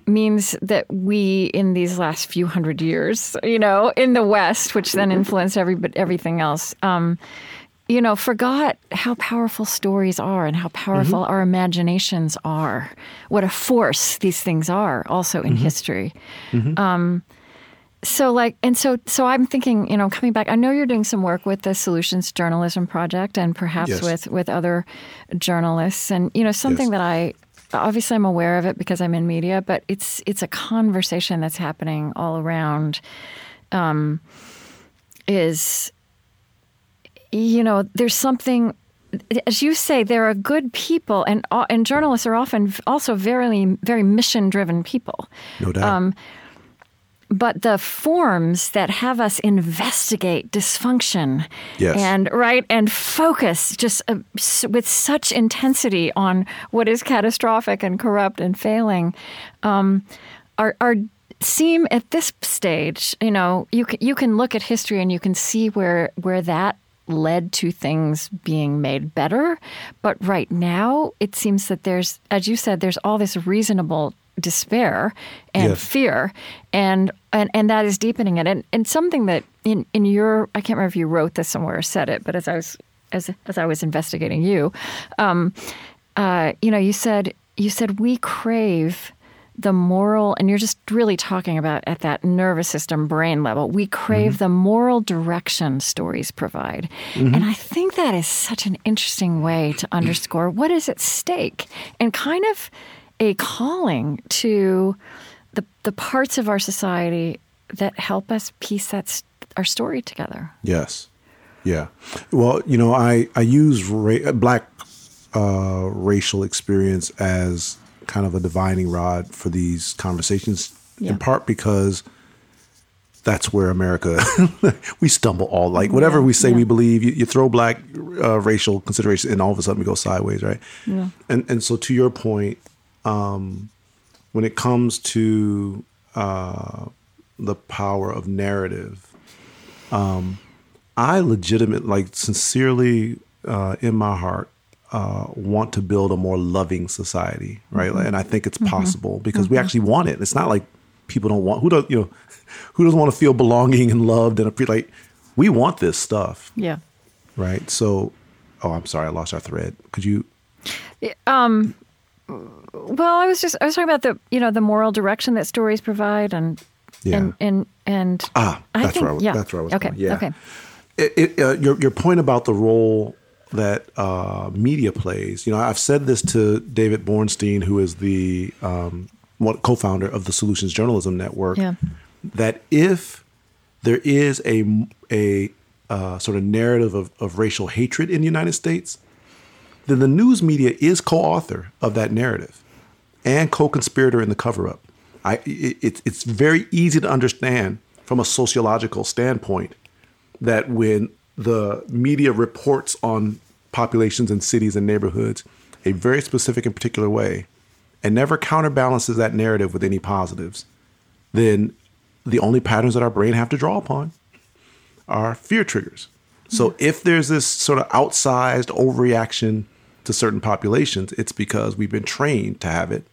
means that we in these last few hundred years you know in the west which then influenced every everything else um, you know, forgot how powerful stories are and how powerful our imaginations are. What a force these things are, also in history. Um, so, like, and so, so I'm thinking, you know, coming back. I know you're doing some work with the Solutions Journalism Project, and perhaps Yes. with with other journalists, and you know, something Yes. that I obviously I'm aware of it because I'm in media, but it's it's a conversation that's happening all around. Um, is you know, there's something, as you say, there are good people, and uh, and journalists are often also very very mission driven people. no doubt. um, But the forms that have us investigate dysfunction, Yes. and right, and focus just uh, s- with such intensity on what is catastrophic and corrupt and failing, um, are are seem at this stage, you know, you can, you can look at history and you can see where where that led to things being made better. But right now, it seems that there's, as you said, there's all this reasonable despair and Yes. fear, and and and that is deepening it. And and something that in in your, I can't remember if you wrote this somewhere or said it, but as I was as as I was investigating you, um, uh, you know, you said you said we crave the moral, and you're just really talking about at that nervous system brain level. We crave the moral direction stories provide, and I think that is such an interesting way to [CLEARS THROAT] underscore what is at stake, and kind of a calling to the the parts of our society that help us piece that our story together. Yes. Yeah. Well, you know, I I use ra- black uh, racial experience as kind of a divining rod for these conversations, Yeah. in part because that's where America [LAUGHS] we stumble all like whatever Yeah, we say yeah. we believe. You, you throw black uh, racial considerations, and all of a sudden we go sideways, right? Yeah. And and so to your point, um, when it comes to uh, the power of narrative. I legitimate, like sincerely, uh, in my heart, uh, want to build a more loving society, right? And I think it's possible because we actually want it. It's not like people don't want who don't you know [LAUGHS] who doesn't want to feel belonging and loved and appre- like we want this stuff, Yeah. right? So, oh, I'm sorry, I lost our thread. Could you? Um. Well, I was just I was talking about the you know the moral direction that stories provide and Yeah. and and and Ah, I that's think, where I was. yeah. That's where I was. Okay. Going. Yeah. Okay. It, it, uh, your your point about the role that uh, media plays. You know, I've said this to David Bornstein, who is the um, one, co-founder of the Solutions Journalism Network. Yeah. That if there is a a uh, sort of narrative of, of racial hatred in the United States, then the news media is co-author of that narrative and co-conspirator in the cover-up. I, it, it's it's very easy to understand from a sociological standpoint that when the media reports on populations and cities and neighborhoods a very specific and particular way and never counterbalances that narrative with any positives, then the only patterns that our brain have to draw upon are fear triggers. So if there's this sort of outsized overreaction to certain populations, it's because we've been trained to have it.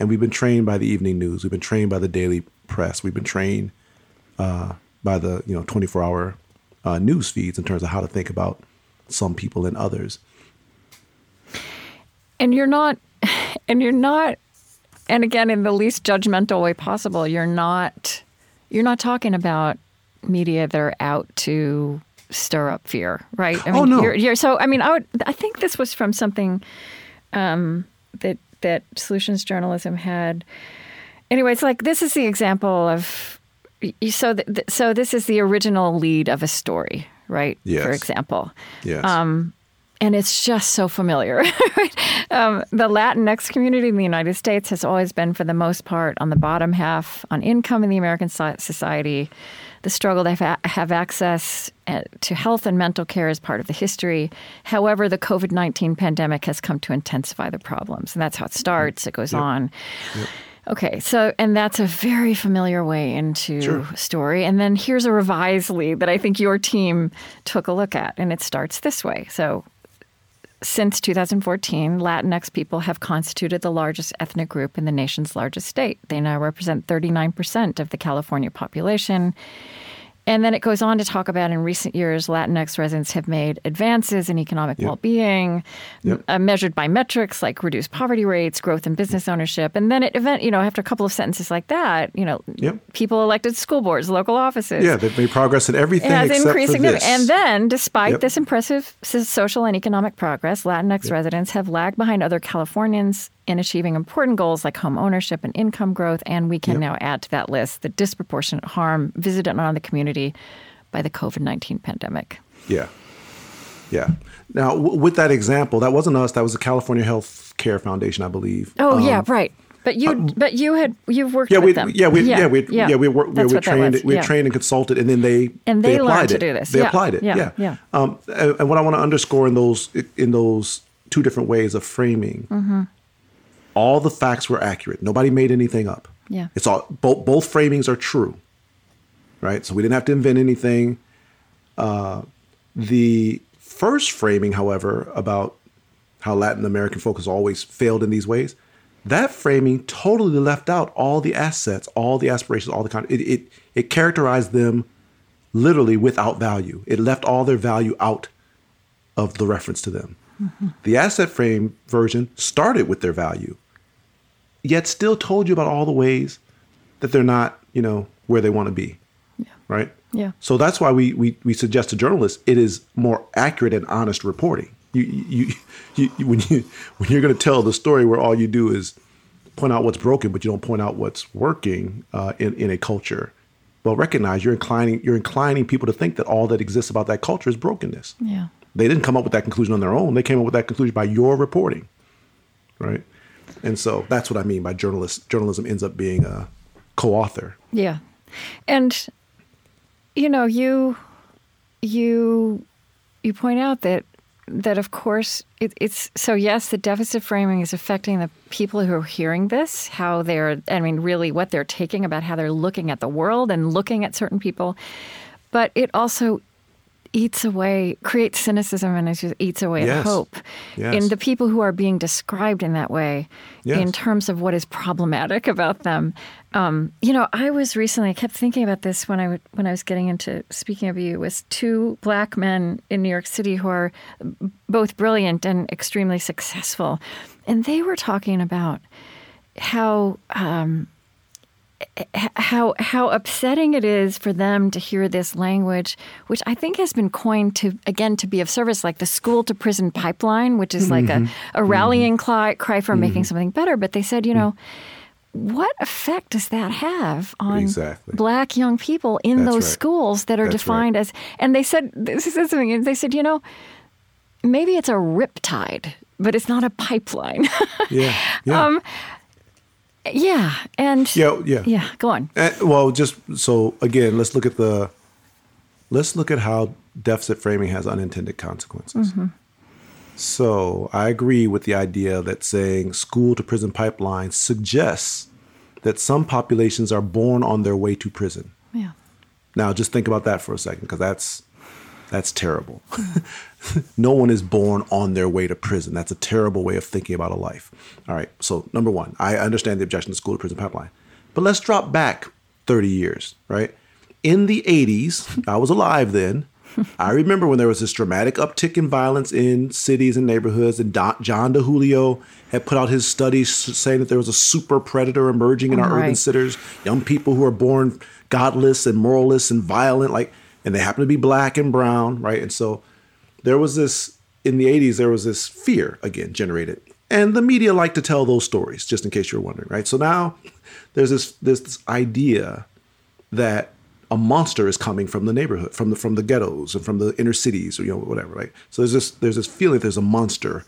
And we've been trained by the evening news. We've been trained by the daily press. We've been trained uh, by the you know 24 hour uh, news feeds in terms of how to think about some people and others. And you're not [SIGHS] and you're not and again in the least judgmental way possible, you're not you're not talking about media that are out to stir up fear, right? I Oh, no. You're, you're, so I mean, I would. I think this was from something um, that that Solutions Journalism had. Anyway, it's like this is the example of. So, th- so this is the original lead of a story, right? For example, Yes. Um, and it's just so familiar. [LAUGHS] um, the Latinx community in the United States has always been, for the most part, on the bottom half on income in the American society. The struggle to have, have access uh, to health and mental care is part of the history. However, the COVID 19 pandemic has come to intensify the problems. And that's how it starts, it goes on. Okay, so and that's a very familiar way into Sure. story. And then here's a revised lead that I think your team took a look at, and it starts this way. So since 2014, Latinx people have constituted the largest ethnic group in the nation's largest state. They now represent 39% of the California population. And then it goes on to talk about in recent years, Latinx residents have made advances in economic well being, Yep. uh, measured by metrics like reduced poverty rates, growth in business ownership. And then it event, you know, after a couple of sentences like that, you know, Yep. people elected school boards, local offices. yeah, they've made progress in everything It has except increased for this. significantly. And then, despite Yep. this impressive social and economic progress, Latinx residents have lagged behind other Californians in achieving important goals like home ownership and income growth. And we can Yep. now add to that list the disproportionate harm visited on the community by the COVID 19 pandemic. Yeah. Yeah. Now, w- with that example, that wasn't us. That was the California Health Care Foundation, I believe. Oh, Um, yeah, right. But you, but you had you've worked Yeah, with we, them. yeah, we, yeah, we, yeah, we, were, we, were trained, we yeah. trained and consulted, and then they And they applied learned to it. do this. They Yeah, applied it. yeah, Yeah, yeah. Um, and, and what I want to underscore in those in those two different ways of framing, Mm-hmm. All the facts were accurate. Nobody made anything up. Yeah. It's all both both framings are true. Right? So we didn't have to invent anything. Uh, the first framing, however, about how Latin American folk has always failed in these ways, that framing totally left out all the assets, all the aspirations, all the kind. It, it it characterized them literally without value. It left all their value out of the reference to them. Mm-hmm. The asset frame version started with their value, yet still told you about all the ways that they're not, you know, where they want to be. Yeah. Right? Yeah. So that's why we, we, we suggest to journalists it is more accurate and honest reporting. You, you, you, you when you when you're going to tell the story where all you do is point out what's broken, but you don't point out what's working uh, in in a culture. Well, recognize you're inclining you're inclining people to think that all that exists about that culture is brokenness. Yeah. They didn't come up with that conclusion on their own. They came up with that conclusion by your reporting, right? And so that's what I mean by journalist. Journalism ends up being a co-author. Yeah, and you know, you you you point out that that of course it, it's so yes the deficit framing is affecting the people who are hearing this how they're i mean really what they're taking about how they're looking at the world and looking at certain people but it also eats away, creates cynicism, and it just eats away yes. at hope yes. in the people who are being described in that way, yes. in terms of what is problematic [LAUGHS] about them. Um, you know, I was recently. I kept thinking about this when I when I was getting into speaking of you. Was two black men in New York City who are both brilliant and extremely successful, and they were talking about how. Um, how how upsetting it is for them to hear this language, which I think has been coined to again to be of service, like the school to prison pipeline, which is like mm-hmm. a, a rallying mm-hmm. cry, cry for mm-hmm. making something better. But they said, you know, what effect does that have on exactly. black young people in That's those right. schools that are That's defined right. as? And they said this is something. They said, you know, maybe it's a riptide, but it's not a pipeline. yeah. Yeah. [LAUGHS] um, yeah, and yeah, yeah, yeah. Go on. Uh, well, just so again, let's look at the let's look at how deficit framing has unintended consequences. Mm-hmm. So I agree with the idea that saying school to prison pipeline suggests that some populations are born on their way to prison. Yeah. Now, just think about that for a second, because that's that's terrible. [LAUGHS] no one is born on their way to prison. That's a terrible way of thinking about a life. All right. So, number one, I understand the objection to school to prison pipeline. But let's drop back 30 years, right? In the 80s, [LAUGHS] I was alive then. I remember when there was this dramatic uptick in violence in cities and neighborhoods, and Don, John DiIulio had put out his studies saying that there was a super predator emerging in our right. urban centers, young people who are born godless and moralless and violent, like, and they happen to be black and brown, right? And so there was this in the 80s, there was this fear again generated. And the media like to tell those stories, just in case you're wondering, right? So now there's this this, idea that a monster is coming from the neighborhood, from the from the ghettos and from the inner cities, or you know whatever, right? So there's this there's this feeling that there's a monster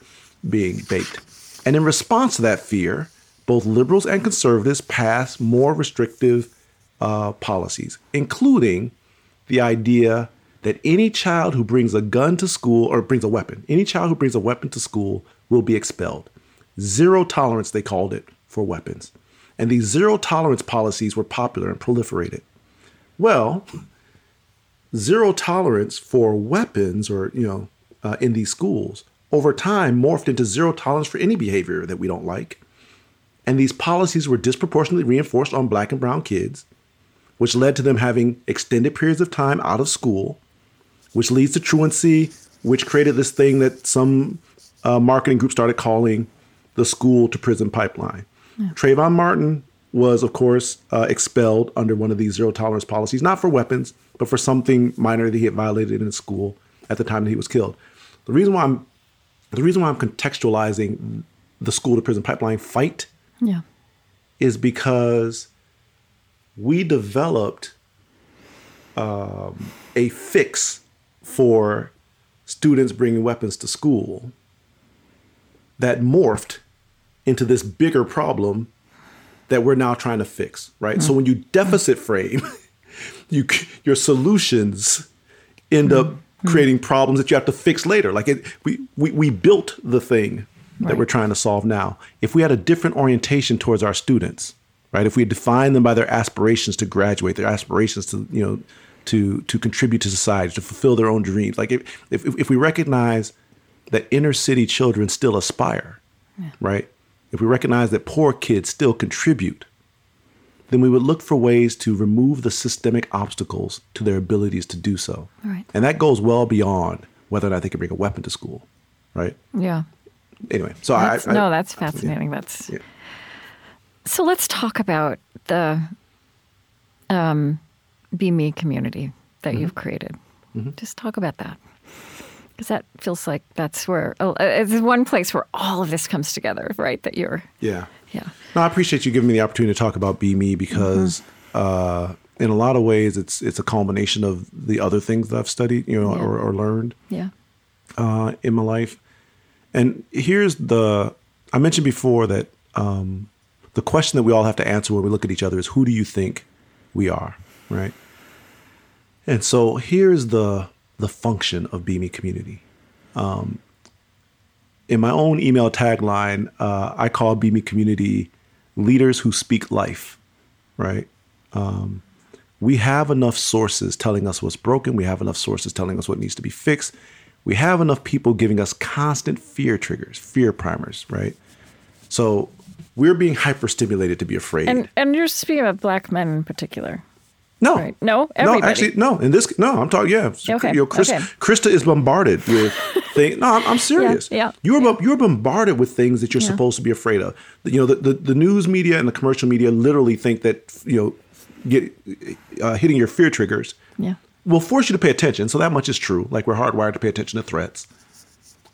being baked, and in response to that fear, both liberals and conservatives pass more restrictive uh, policies, including the idea that any child who brings a gun to school or brings a weapon, any child who brings a weapon to school will be expelled. Zero tolerance, they called it, for weapons. And these zero tolerance policies were popular and proliferated. Well, zero tolerance for weapons or, you know, uh, in these schools over time morphed into zero tolerance for any behavior that we don't like. And these policies were disproportionately reinforced on black and brown kids, which led to them having extended periods of time out of school, which leads to truancy, which created this thing that some uh, marketing group started calling the school to prison pipeline. Yeah. Trayvon Martin was, of course, uh, expelled under one of these zero tolerance policies, not for weapons, but for something minor that he had violated in school at the time that he was killed. The reason why I'm the reason why I'm contextualizing the school to prison pipeline fight yeah. is because we developed um, a fix for students bringing weapons to school that morphed into this bigger problem that we're now trying to fix, right? Mm. So when you deficit frame, [LAUGHS] you your solutions end mm. up creating problems that you have to fix later. Like it, we we we built the thing right. that we're trying to solve now. If we had a different orientation towards our students, right? If we define them by their aspirations to graduate, their aspirations to, you know, to to contribute to society, to fulfill their own dreams. Like if if, if we recognize that inner city children still aspire, yeah. right? If we recognize that poor kids still contribute, then we would look for ways to remove the systemic obstacles to their abilities to do so. Right. And that goes well beyond whether or not they can bring a weapon to school, right? Yeah. Anyway, so that's, I, I, no, that's fascinating. Yeah. That's yeah. So. Let's talk about the um, BMe community that mm-hmm. you've created. Mm-hmm. Just talk about that because that feels like that's where oh, it's one place where all of this comes together, right? That you're yeah yeah. No, I appreciate you giving me the opportunity to talk about BMe because mm-hmm. uh, in a lot of ways it's it's a culmination of the other things that I've studied, you know, yeah. or, or, learned. Yeah. Uh, in my life, and here's the I mentioned before that um, the question that we all have to answer when we look at each other is who do you think we are, right? And so here's the the function of BMe Community. Um, in my own email tagline, uh, I call BMe Community leaders who speak life, right? Um, we have enough sources telling us what's broken. We have enough sources telling us what needs to be fixed. We have enough people giving us constant fear triggers, fear primers, right? So we're being hyperstimulated to be afraid. And, and you're speaking of black men in particular. No, right. no, everybody. no. Actually, no. In this, no, I'm talking. Yeah, okay. You know, Chris, okay. Krista is bombarded with [LAUGHS] things. No, I'm, I'm serious. Yeah, yeah. You're yeah. you're bombarded with things that you're yeah. supposed to be afraid of. You know, the, the, the news media and the commercial media literally think that you know, get uh, hitting your fear triggers. Yeah. Will force you to pay attention. So that much is true. Like we're hardwired to pay attention to threats,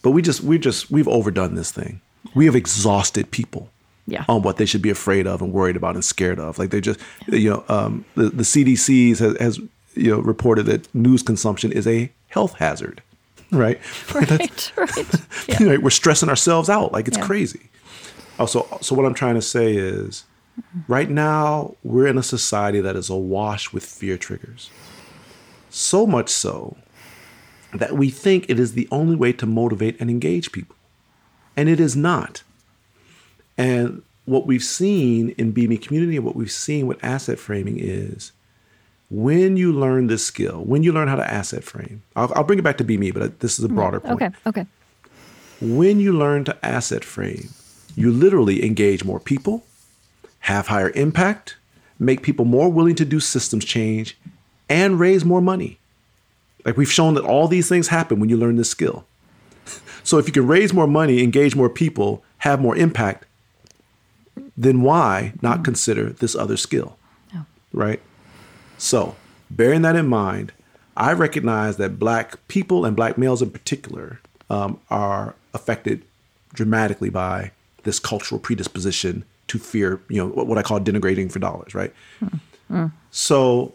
but we just we just we've overdone this thing. We have exhausted people yeah. on what they should be afraid of and worried about and scared of. Like they just, you know, um, the, the CDC has, has, you know, reported that news consumption is a health hazard, right? [LAUGHS] Right, That's, right. [LAUGHS] Yeah. right. We're stressing ourselves out. Like it's yeah. crazy. Also, so what I'm trying to say is right now we're in a society that is awash with fear triggers. So much so that we think it is the only way to motivate and engage people. And it is not. And what we've seen in BMe Community and what we've seen with asset framing is when you learn this skill, when you learn how to asset frame, I'll, I'll bring it back to BMe, but this is a mm-hmm. broader point. Okay, okay. When you learn to asset frame, you literally engage more people, have higher impact, make people more willing to do systems change, and raise more money. Like we've shown that all these things happen when you learn this skill. [LAUGHS] So if you can raise more money, engage more people, have more impact, then why not mm. consider this other skill? Right? So, bearing that in mind, I recognize that black people and black males in particular um, are affected dramatically by this cultural predisposition to fear, you know, what I call denigrating for dollars, right? Mm. Mm. So,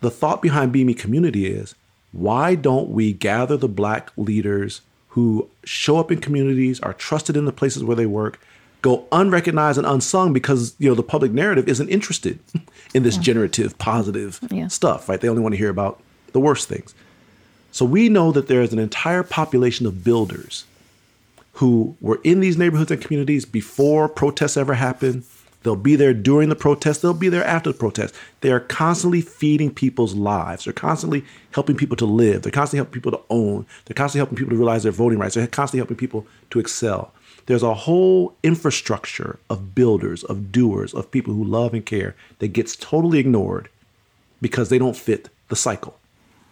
the thought behind BMe Community is why don't we gather the black leaders who show up in communities, are trusted in the places where they work, go unrecognized and unsung because you know the public narrative isn't interested in this yeah. generative positive yeah. stuff right? They only want to hear about the worst things. So we know that there is an entire population of builders who were in these neighborhoods and communities before protests ever happened. They'll be there during the protest. They'll be there after the protest. They are constantly feeding people's lives. They're constantly helping people to live. They're constantly helping people to own. They're constantly helping people to realize their voting rights. They're constantly helping people to excel there's a whole infrastructure of builders, of doers, of people who love and care that gets totally ignored because they don't fit the cycle.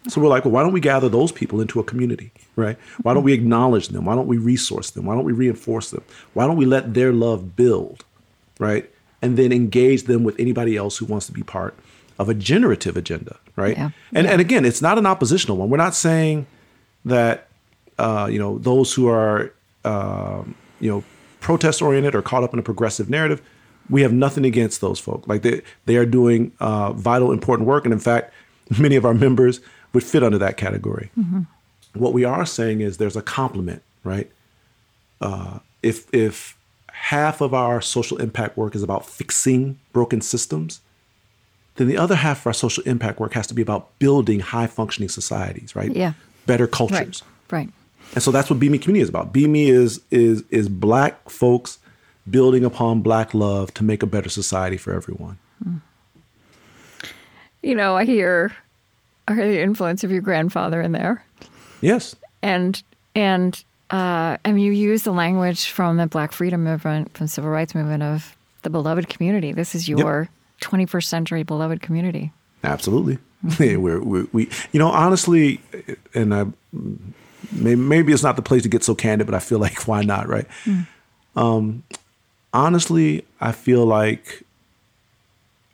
So we're like, well, why don't we gather those people into a community, right? Why don't we acknowledge them? Why don't we resource them? Why don't we reinforce them? Why don't we let their love build, right? And then engage them with anybody else who wants to be part of a generative agenda, right? Yeah. And yeah. and again, it's not an oppositional one. We're not saying that uh, you know those who are um, you know, protest oriented or caught up in a progressive narrative, we have nothing against those folk. Like they they are doing uh, vital, important work, and in fact, [LAUGHS] many of our members would fit under that category. Mm-hmm. What we are saying is there's a complement, right? Uh, if if half of our social impact work is about fixing broken systems, then the other half of our social impact work has to be about building high functioning societies, right? Yeah. Better cultures. Right. right. And so that's what BMe Community is about. BMe is is is black folks building upon black love to make a better society for everyone. You know, I hear, I hear the influence of your grandfather in there, Yes. and and uh, I mean, you use the language from the Black Freedom Movement, from the Civil Rights Movement of the beloved community. This is your 21st century beloved community. Absolutely. [LAUGHS] we're, we're, we, you know, honestly, and I, maybe, maybe it's not the place to get so candid, but I feel like [LAUGHS] why not, right? Um, honestly, I feel like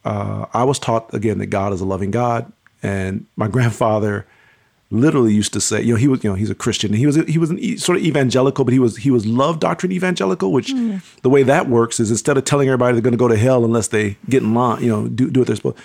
uh, I was taught again that God is a loving God, and my [LAUGHS] grandfather literally used to say, you know, he was, you know, he's a Christian, and he was, he was an e- sort of evangelical, but he was, he was love doctrine evangelical, which the way that works is instead of telling everybody they're going to go to hell unless they get in line, you know, do do what they're supposed.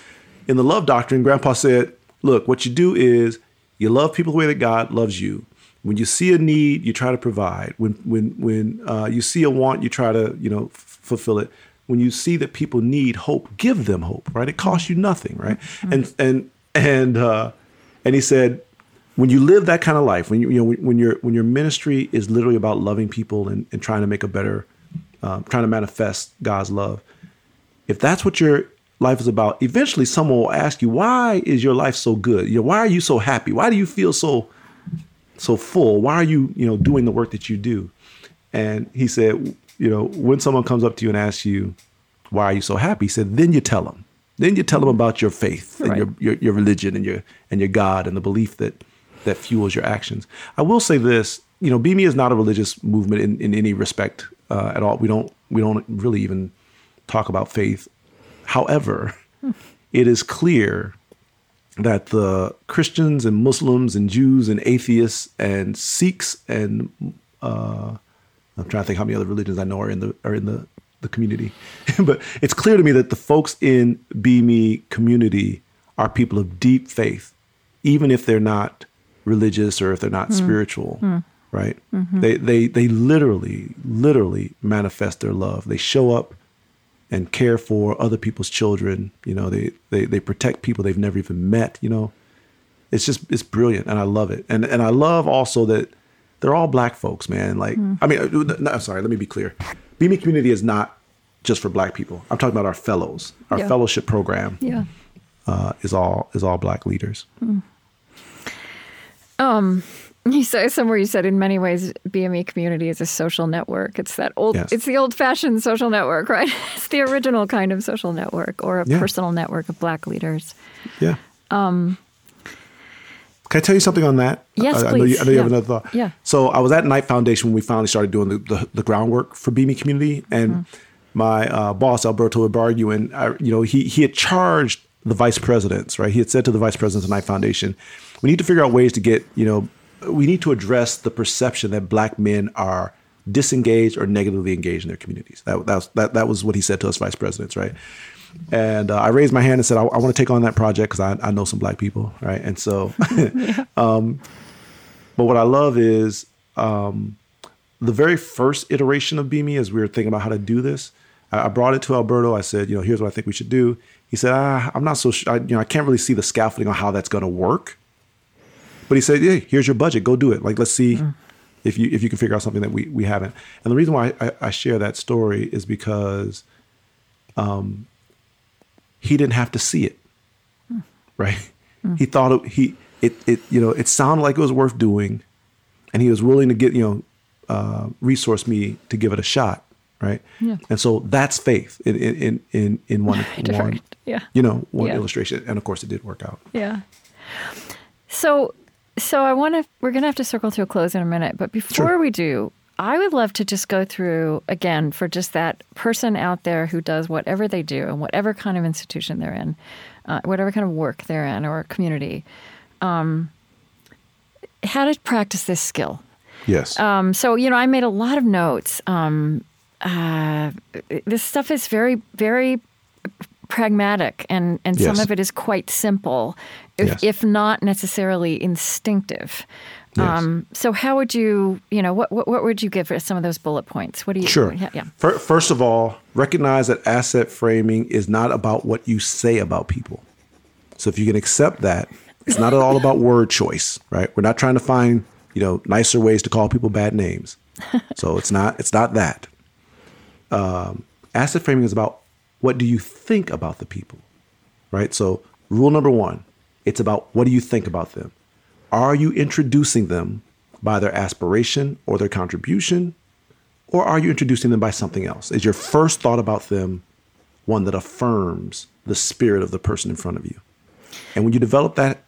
In the love doctrine, Grandpa said, look, what you do is you love people the way that God loves you. When you see a need, you try to provide. When when when uh, you see a want, you try to you know f- fulfill it. When you see that people need hope, give them hope. Right? It costs you nothing. Right? And and and uh, and he said, when you live that kind of life, when you you know when, when your when your ministry is literally about loving people and, and trying to make a better, um, trying to manifest God's love, if that's what your life is about, eventually someone will ask you, why is your life so good? You know, why are you so happy? Why do you feel so so full? Why are you, you know, doing the work that you do? And he said, you know, when someone comes up to you and asks you, why are you so happy? He said, then you tell them. Then you tell them about your faith and Right. your, your your religion and your and your God and the belief that that fuels your actions. I will say this, you know, BMe is not a religious movement in, in any respect uh, at all. We don't we don't really even talk about faith. However, it is clear that the Christians and Muslims and Jews and atheists and Sikhs and uh, I'm trying to think how many other religions I know are in the are in the the community, [LAUGHS] but it's clear to me that the folks in BMe community are people of deep faith, even if they're not religious or if they're not hmm. spiritual, hmm. right? Mm-hmm. They they they literally literally manifest their love. They show up and care for other people's children. You know, they they they protect people they've never even met. You know, it's just it's brilliant, and I love it. And and I love also that they're all black folks, man. Like, I mean, uh, no, I'm sorry. Let me be clear. BMe community is not just for black people. I'm talking about our fellows. Our Yeah. fellowship program Yeah. uh, is all is all black leaders. You say somewhere you said in many ways BMe community is a social network. It's that old Yes. it's the old fashioned social network, [LAUGHS] right? It's the original kind of social network or a Yeah. personal network of black leaders. Yeah. Um, Can I tell you something on that? Yes, I, I know you, please. I know you have another thought. Yeah. So I was at Knight Foundation when we finally started doing the, the, the groundwork for BMe Community, and Mm-hmm. my uh, boss Alberto Ibarguen, and I, you know, he he had charged the vice presidents, right? He had said to the vice presidents of Knight Foundation, we need to figure out ways to get, you know, we need to address the perception that black men are disengaged or negatively engaged in their communities. That that was, that, that was what he said to us vice presidents, right? And uh, I raised my hand and said, I, I want to take on that project because I, I know some black people, right? And so, [LAUGHS] um, but what I love is um, the very first iteration of BMe, as we were thinking about how to do this, I, I brought it to Alberto. I said, you know, here's what I think we should do. He said, ah, I'm not so sure. I, you know, I can't really see the scaffolding on how that's going to work. But he said, hey, here's your budget. Go do it. Like, let's see if you if you can figure out something that we we haven't. And the reason why I, I share that story is because um, he didn't have to see it, right? He thought it, he it it you know it sounded like it was worth doing, and he was willing to get you know uh, resource me to give it a shot, right? Yeah. And so that's faith in in in in, in one [LAUGHS] one. Yeah. you know one Yeah. illustration, and of course it did work out. Yeah. So, so I want to. We're going to have to circle to a close in a minute, but before Sure. we do, I would love to just go through again for just that person out there who does whatever they do and whatever kind of institution they're in, uh, whatever kind of work they're in or community, um, how to practice this skill. Yes. Um, so you know, I made a lot of notes. Um, uh, this stuff is very, very pragmatic, and and some of it is quite simple, if, Yes. if not necessarily instinctive. Yes. Um, so how would you, you know, what, what what would you give for some of those bullet points? What do you? Sure. Yeah. yeah. First of all, recognize that asset framing is not about what you say about people. So if you can accept that, it's not at all about word choice, right? We're not trying to find, you know, nicer ways to call people bad names. So it's not it's not that. um, asset framing is about what do you think about the people, right? So, rule number one, it's about what do you think about them? Are you introducing them by their aspiration or their contribution? Or are you introducing them by something else? Is your first thought about them one that affirms the spirit of the person in front of you? And when you develop that,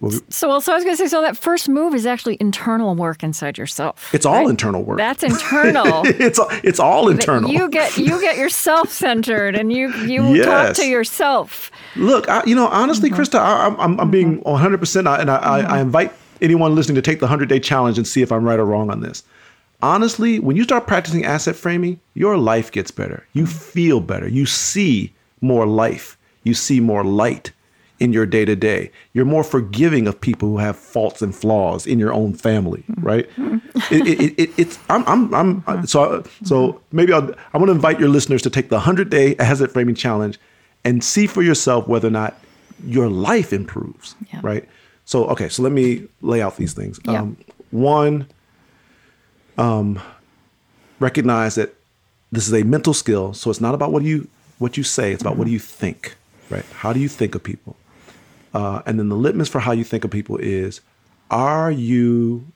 well, So, well, so I was going to say, so that first move is actually internal work inside yourself. it's all internal work. That's [LAUGHS] internal. it's it's all internal. You get you get yourself centered, and you you talk to yourself. Look, I, you know, honestly, mm-hmm. Krista, I, I'm, I'm, I'm being mm-hmm. 100, percent and I, I, I mm-hmm. invite anyone listening to take the 100 day challenge and see if I'm right or wrong on this. Honestly, when you start practicing asset framing, your life gets better. You feel better. You see more life. You see more light in your day to day. You're more forgiving of people who have faults and flaws in your own family, right? Mm-hmm. it, it, it, it's I'm I'm, I'm uh, uh-huh. so uh, so mm-hmm. maybe I'll, I want to invite your listeners to take the 100 day asset framing challenge and see for yourself whether or not your life improves, Yeah. right? So okay, so let me lay out these things. Yeah. Um, one, um, recognize that this is a mental skill, so it's not about what you what you say; it's about what mm-hmm. do you think, right? How do you think of people? Uh, and then the litmus for how you think of people is: Are you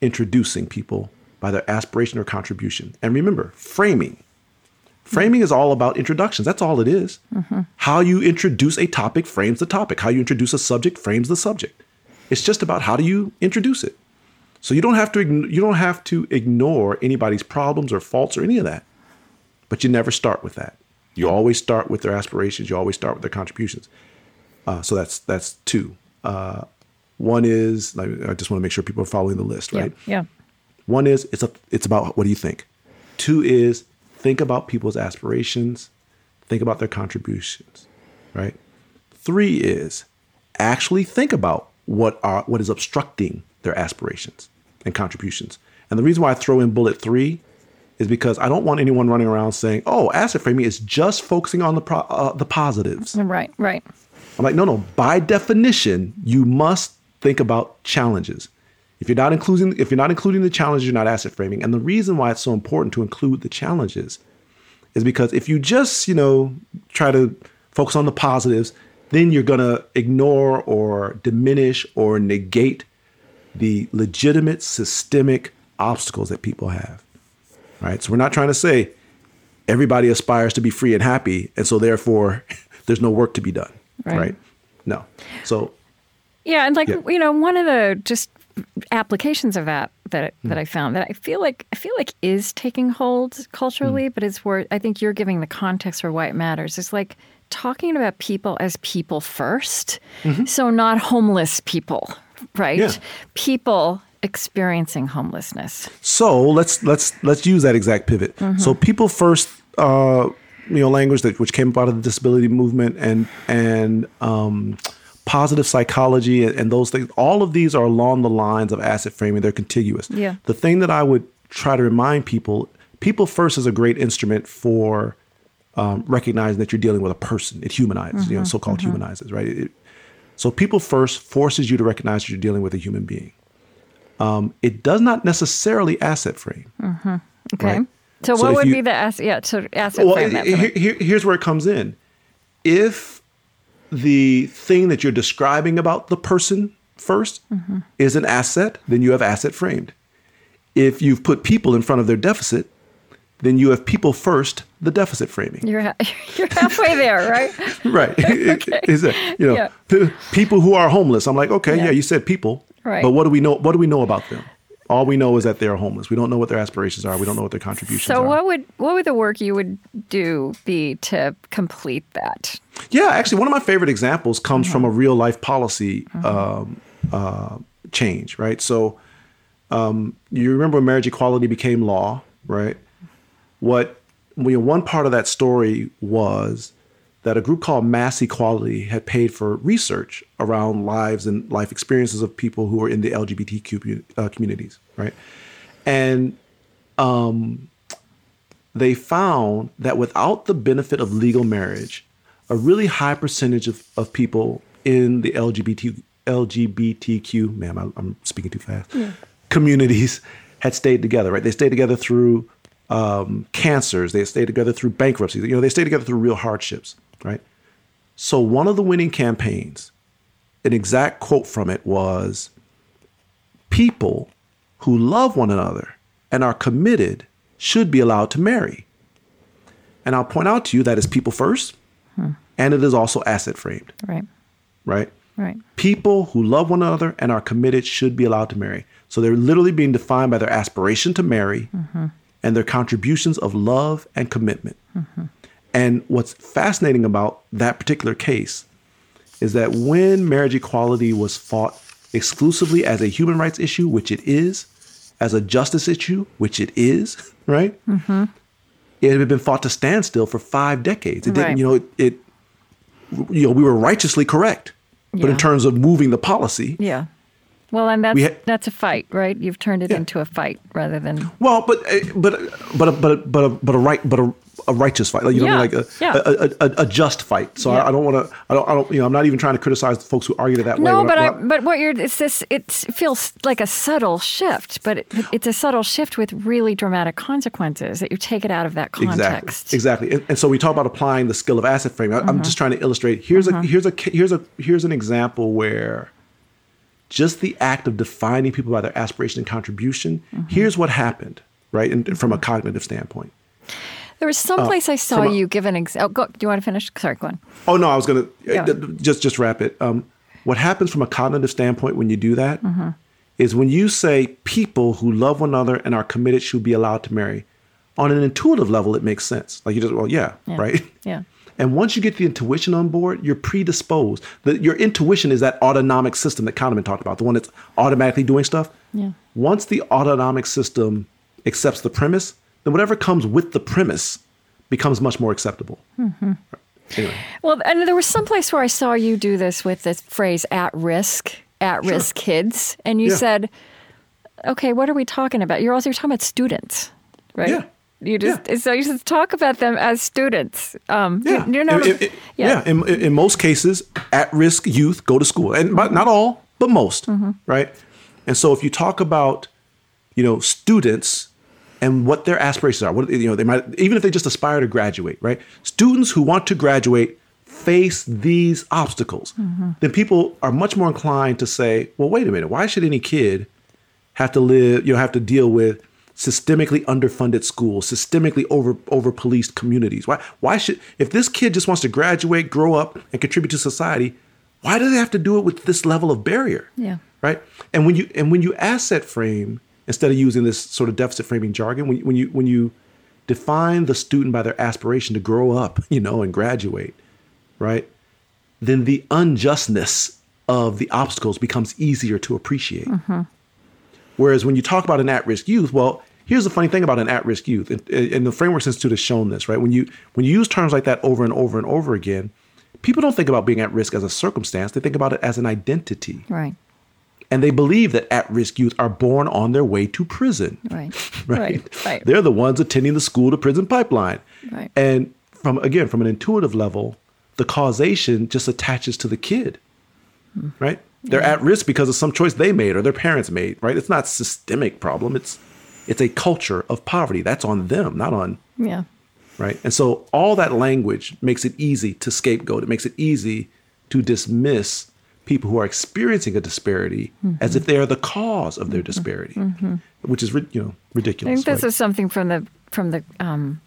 introducing people by their aspiration or contribution? And remember, framing. Framing is all about introductions. That's all it is. How you introduce a topic frames the topic. How you introduce a subject frames the subject. It's just about how do you introduce it. So you don't have to you don't have to ignore anybody's problems or faults or any of that. But you never start with that. You always start with their aspirations. You always start with their contributions. Uh, so that's that's two. Uh, one is like, I just want to make sure people are following the list, right? Yeah. One is it's a it's about what do you think. Two is think about people's aspirations, think about their contributions, right? Three is actually think about what are what is obstructing their aspirations and contributions. And the reason why I throw in bullet three is because I don't want anyone running around saying, "Oh, asset framing is just focusing on the pro- uh, the positives." Right. Right. I'm like, no, no. By definition, you must think about challenges. If you're not including if you're not including the challenges, you're not asset framing. And the reason why it's so important to include the challenges is because if you just, you know, try to focus on the positives, then you're gonna ignore or diminish or negate the legitimate systemic obstacles that people have. Right? So we're not trying to say everybody aspires to be free and happy, and so therefore [LAUGHS] there's no work to be done. Right. Right? No. So Yeah, and like Yeah. you know, one of the just applications of that that Hmm. that I found that I feel like I feel like is taking hold culturally, Hmm. but it's where I think you're giving the context for why it matters. It's like talking about people as people 1st so not homeless people, right? Mm-hmm. Yeah. People experiencing homelessness. So let's let's let's use that exact pivot. So people first, uh, you know, language that which came up out of the disability movement and and um, positive psychology and, and those things. All of these are along the lines of asset framing. They're contiguous. Yeah. The thing that I would try to remind people: people first is a great instrument for um, recognizing that you're dealing with a person. It humanizes, you know, so-called humanizes, right? It- so people first forces you to recognize that you're dealing with a human being. Um, it does not necessarily asset frame. Okay. Right. So, So what would you- be the asset? Yeah, so asset Well, frame that. for here- here- here's where it comes in. If the thing that you're describing about the person 1st Mm-hmm. is an asset, then you have asset framed. If you've put people in front of their deficit, then you have people first, the deficit framing. You're ha- [LAUGHS] you're halfway there, right? [LAUGHS] Right. Is [LAUGHS] it, you know, Yeah. people who are homeless. I'm like, okay, Yeah. yeah, you said people. Right. But what do we know? What do we know about them? All we know is that they're homeless. We don't know what their aspirations are. We don't know what their contributions So are. what would what would the work you would do be to complete that? Yeah, actually, one of my favorite examples comes from a real life policy um, uh, change, right? So, um, you remember when marriage equality became law, right? What you know, one part of that story was that a group called Mass Equality had paid for research around lives and life experiences of people who are in the LGBTQ uh, communities, right? And they found that without the benefit of legal marriage, a really high percentage of, of people in the LGBT, LGBTQ, man, I, I'm speaking too fast, communities had stayed together, right? They stayed together through um, cancers. They stay together through bankruptcies, You know, they stay together through real hardships, right? So one of the winning campaigns, an exact quote from it was, "People who love one another and are committed should be allowed to marry." And I'll point out to you that is people first, hmm. and it is also asset framed, Right. right? Right. People who love one another and are committed should be allowed to marry. So they're literally being defined by their aspiration to marry mm-hmm. and their contributions of love and commitment. Mm-hmm. And what's fascinating about that particular case is that when marriage equality was fought exclusively as a human rights issue, which it is, as a justice issue, which it is, [LAUGHS] right? Mm-hmm. It had been fought to standstill for five decades. It didn't, Right. you know, it, it, you know, we were righteously correct, but Yeah. in terms of moving the policy, Yeah. Well, and that's ha- that's a fight, right? You've turned it Yeah. into a fight rather than Well, but eh, but but but a- but a, but a right but a, a righteous fight, like you know, what I mean? Like a, yeah. a, a, a just fight. So Yeah. I, I don't want to. I don't. I don't. You know, I'm not even trying to criticize the folks who argue that way. no, but I, what but what you're it's this it feels like a subtle shift, but it, it's a subtle shift with really dramatic consequences that you take it out of that context. Exactly. Exactly. And, and so we talk about applying the skill of asset framing. I, I'm mm-hmm. just trying to illustrate. Here's a mm-hmm. here's a here's a here's an example where just the act of defining people by their aspiration and contribution. Mm-hmm. Here's what happened, right? And from a cognitive standpoint. There was some place I saw Uh, from a- you give an example. Go, do you want to finish? Sorry, go on. Oh no, I was gonna uh, just just wrap it. Um, what happens from a cognitive standpoint when you do that is when you say people who love one another and are committed should be allowed to marry. On an intuitive level, it makes sense. Like you just well, yeah, Yeah. right. Yeah. And once you get the intuition on board, you're predisposed. The, your intuition is that autonomic system that Kahneman talked about, the one that's automatically doing stuff. Yeah. Once the autonomic system accepts the premise, then whatever comes with the premise becomes much more acceptable. Mm-hmm. Anyway. Well, and there was some place where I saw you do this with this phrase "at risk," at risk kids, and you Yeah. said, "Okay, what are we talking about?" You're also you're talking about students, right? Yeah. You just so you just talk about them as students. Um, Yeah. you- you're not. In- in- yeah. yeah. In, in most cases, at risk youth go to school, and but not all, but most, Mm-hmm. right? And so if you talk about, you know, students and what their aspirations are, what you know, they might even if they just aspire to graduate, right? Students who want to graduate face these obstacles. Mm-hmm. Then people are much more inclined to say, well, wait a minute, why should any kid have to live, you know, have to deal with systemically underfunded schools, systemically over over policed communities. Why why should if this kid just wants to graduate, grow up, and contribute to society, why do they have to do it with this level of barrier? Yeah. Right. And when you and when you asset frame instead of using this sort of deficit framing jargon, when when you when you define the student by their aspiration to grow up, you know, and graduate, right? Then the unjustness of the obstacles becomes easier to appreciate. Mm-hmm. Whereas when you talk about an at-risk youth, well, here's the funny thing about an at-risk youth, and, and the Frameworks Institute has shown this, right? When you when you use terms like that over and over and over again, people don't think about being at risk as a circumstance; they think about it as an identity, Right. And they believe that at-risk youth are born on their way to prison. Right. [LAUGHS] Right? Right. Right. They're the ones attending the school to prison pipeline. Right. And from again, from an intuitive level, the causation just attaches to the kid. Hmm. Right? They're at risk because of some choice they made or their parents made, right? It's not a systemic problem. It's it's a culture of poverty. That's on them, not on Yeah. right? And so all that language makes it easy to scapegoat. It makes it easy to dismiss people who are experiencing a disparity as if they are the cause of their disparity, which is you know ridiculous. I think this right? is something from the from the um,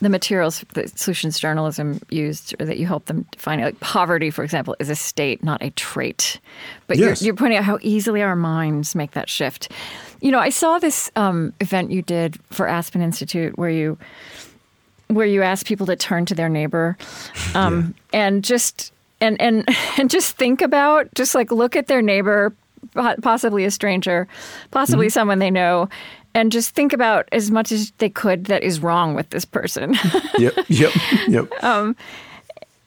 the materials that solutions journalism used, or that you help them define. Like poverty, for example, is a state, not a trait. But Yes. you're, you're pointing out how easily our minds make that shift. You know, I saw this um, event you did for Aspen Institute where you where you asked people to turn to their neighbor um, and just and and [LAUGHS] and just think about just like look at their neighbor possibly a stranger possibly Mm-hmm. someone they know and just think about as much as they could that is wrong with this person [LAUGHS] yep, yep, yep. [LAUGHS] um,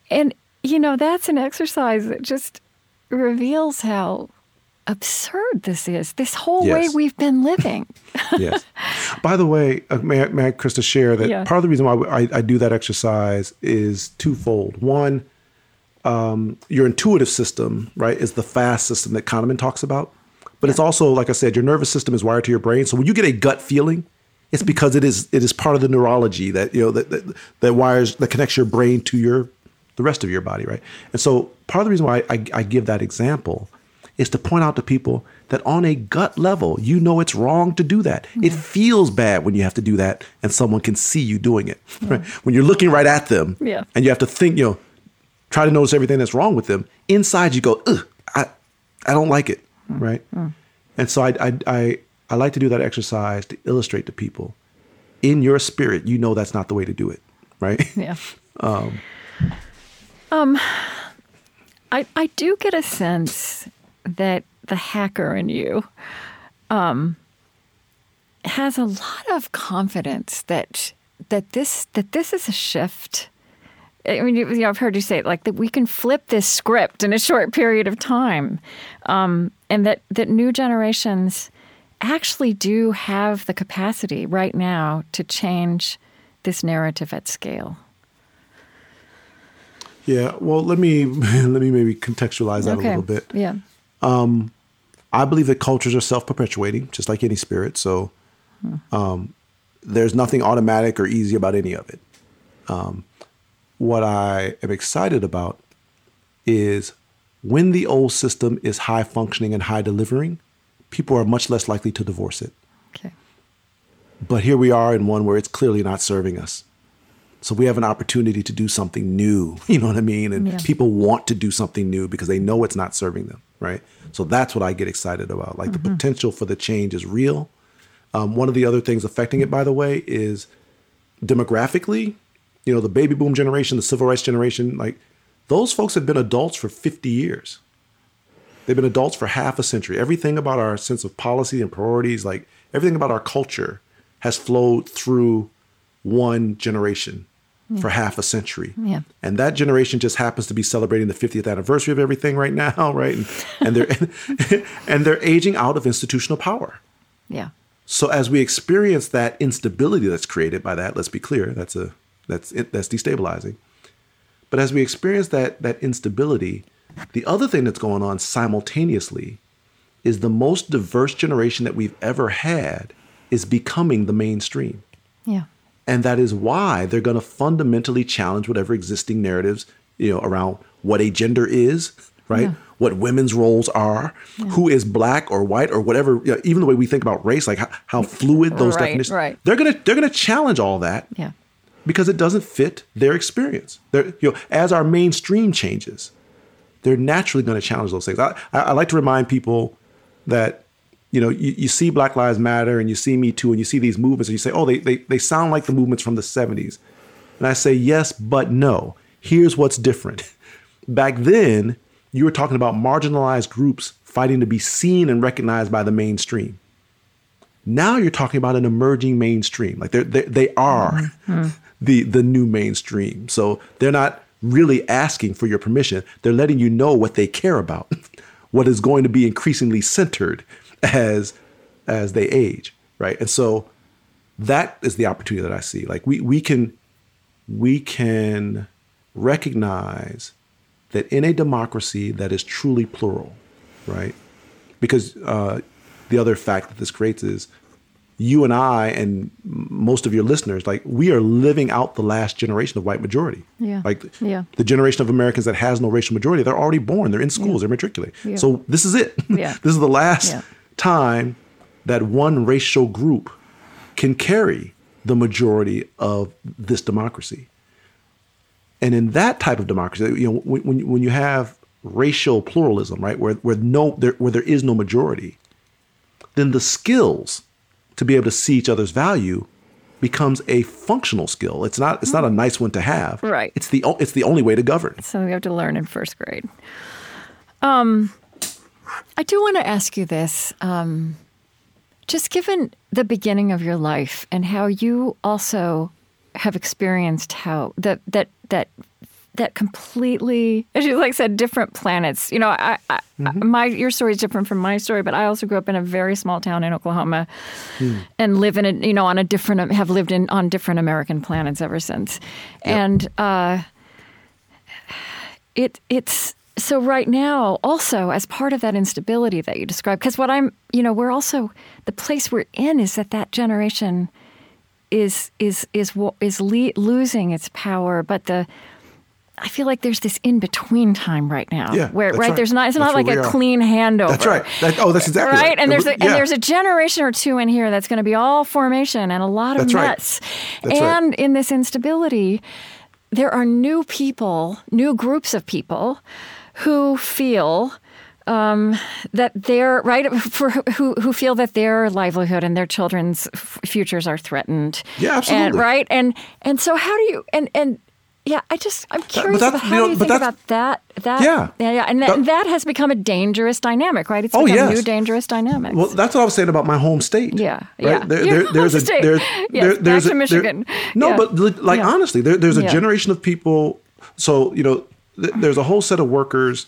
and you know that's an exercise that just reveals how absurd this is this whole way we've been living yes. By the way, uh, may, I, may I, Krista, share that Yeah. part of the reason why I, I do that exercise is twofold. One, um, your intuitive system, right, is the fast system that Kahneman talks about. But it's also, like I said, your nervous system is wired to your brain. So when you get a gut feeling, It's because it is it is part of the neurology that you know that, that that wires that connects your brain to your the rest of your body, right? And so part of the reason why I, I give that example is to point out to people that on a gut level, you know it's wrong to do that. Mm-hmm. It feels bad when you have to do that and someone can see you doing it. Right? When you're looking right at them yeah. and you have to think, you know, try to notice everything that's wrong with them. Inside you go, ugh, I, I don't like it. Mm-hmm. Right. Mm-hmm. And so I, I, I, I like to do that exercise to illustrate to people in your spirit, you know that's not the way to do it. Right. Yeah. [LAUGHS] um, um, I, I do get a sense that the hacker in you um, has a lot of confidence that that this that this is a shift. I mean, you know, I've heard you say it, like that we can flip this script in a short period of time, um, and that that new generations actually do have the capacity right now to change this narrative at scale. Yeah, well, let me [LAUGHS] let me maybe contextualize that okay. a little bit. Yeah. Um, I believe that cultures are self-perpetuating, just like any spirit. So, hmm. um, there's nothing automatic or easy about any of it. Um, what I am excited about is when the old system is high functioning and high delivering, people are much less likely to divorce it. Okay. But here we are in one where it's clearly not serving us. So we have an opportunity to do something new. [LAUGHS] You know what I mean? And yeah. people want to do something new because they know it's not serving them, right? So that's what I get excited about. Like mm-hmm. the potential for the change is real. Um, one of the other things affecting it, by the way, is demographically. You know, the baby boom generation, the civil rights generation, like those folks have been adults for 50 years. They've been adults for half a century. Everything about our sense of policy and priorities, like everything about our culture, has flowed through one generation for half a century. Yeah. And that generation just happens to be celebrating the 50th anniversary of everything right now, [LAUGHS] right? And, and they're [LAUGHS] and they're aging out of institutional power. Yeah. So as we experience that instability that's created by that, let's be clear, that's a that's that's destabilizing. But as we experience that that instability, the other thing that's going on simultaneously is the most diverse generation that we've ever had is becoming the mainstream. Yeah. And that is why they're going to fundamentally challenge whatever existing narratives, you know, around what a gender is, right? Yeah. What women's roles are, yeah. who is black or white or whatever, you know, even the way we think about race, like how, how fluid those right, definitions. Right. They're gonna they're gonna challenge all that. Yeah. Because it doesn't fit their experience. They're, you know, as our mainstream changes, they're naturally going to challenge those things. I, I, like to remind people that you know, you, you see Black Lives Matter and you see Me Too and you see these movements and you say, oh, they, they, they sound like the movements from the 70s. And I say, yes, but no. Here's what's different. [LAUGHS] Back then, you were talking about marginalized groups fighting to be seen and recognized by the mainstream. Now you're talking about an emerging mainstream. Like they're, they're they are mm-hmm. The, the new mainstream. So they're not really asking for your permission. They're letting you know what they care about, [LAUGHS] what is going to be increasingly centered as as they age, right? And so that is the opportunity that I see. Like we we can we can recognize that in a democracy that is truly plural, right? Because uh, the other fact that this creates is you and I and most of your listeners, like we are living out the last generation of white majority. Yeah. Like yeah. the generation of Americans that has no racial majority, they're already born, they're in schools, yeah. they're matriculated. Yeah. So this is it. [LAUGHS] Yeah. this is the last time that one racial group can carry the majority of this democracy. And in that type of democracy, you know, when, when you have racial pluralism, right, where, where, no, there, where there is no majority, then the skills to be able to see each other's value becomes a functional skill. It's not it's not a nice one to have. Right. It's the it's the only way to govern. So we have to learn in first grade. Um, I do want to ask you this. Um, just given the beginning of your life and how you also have experienced how that that that that completely, as you like said, different planets. You know, I, I, mm-hmm. my your story is different from my story, but I also grew up in a very small town in Oklahoma, mm. and live in a you know on a different have lived in on different American planets ever since, yep. and uh, it it's so right now also as part of that instability that you described because what i'm you know we're also the place we're in is that that generation is is is is le- losing its power, but the I feel like there's this in between time right now, Yeah, where right, right. there's not it's That's not like a are. clean handover. That's right. That- oh, that's exactly right. right. And there's a, Yeah. and there's a generation or two in here that's going to be all formation and a lot of That's. That's right. and in this instability, there are new people, new groups of people who feel um, that their right [LAUGHS] for who who feel that their livelihood and their children's f- futures are threatened. Yeah, And, absolutely. right, and and so how do you and and yeah, I just I'm curious about you how know, do you think about that that Yeah. yeah yeah and that, That- that has become a dangerous dynamic, right? It's Oh, become yes. new dangerous dynamic. Well, that's what I was saying about my home state. Yeah, right? yeah. There, there, there's a there, Yes, there, there's a, there- Michigan. no, Yeah. but like Yeah. honestly, there, there's a Yeah. generation of people. So you know, th- there's a whole set of workers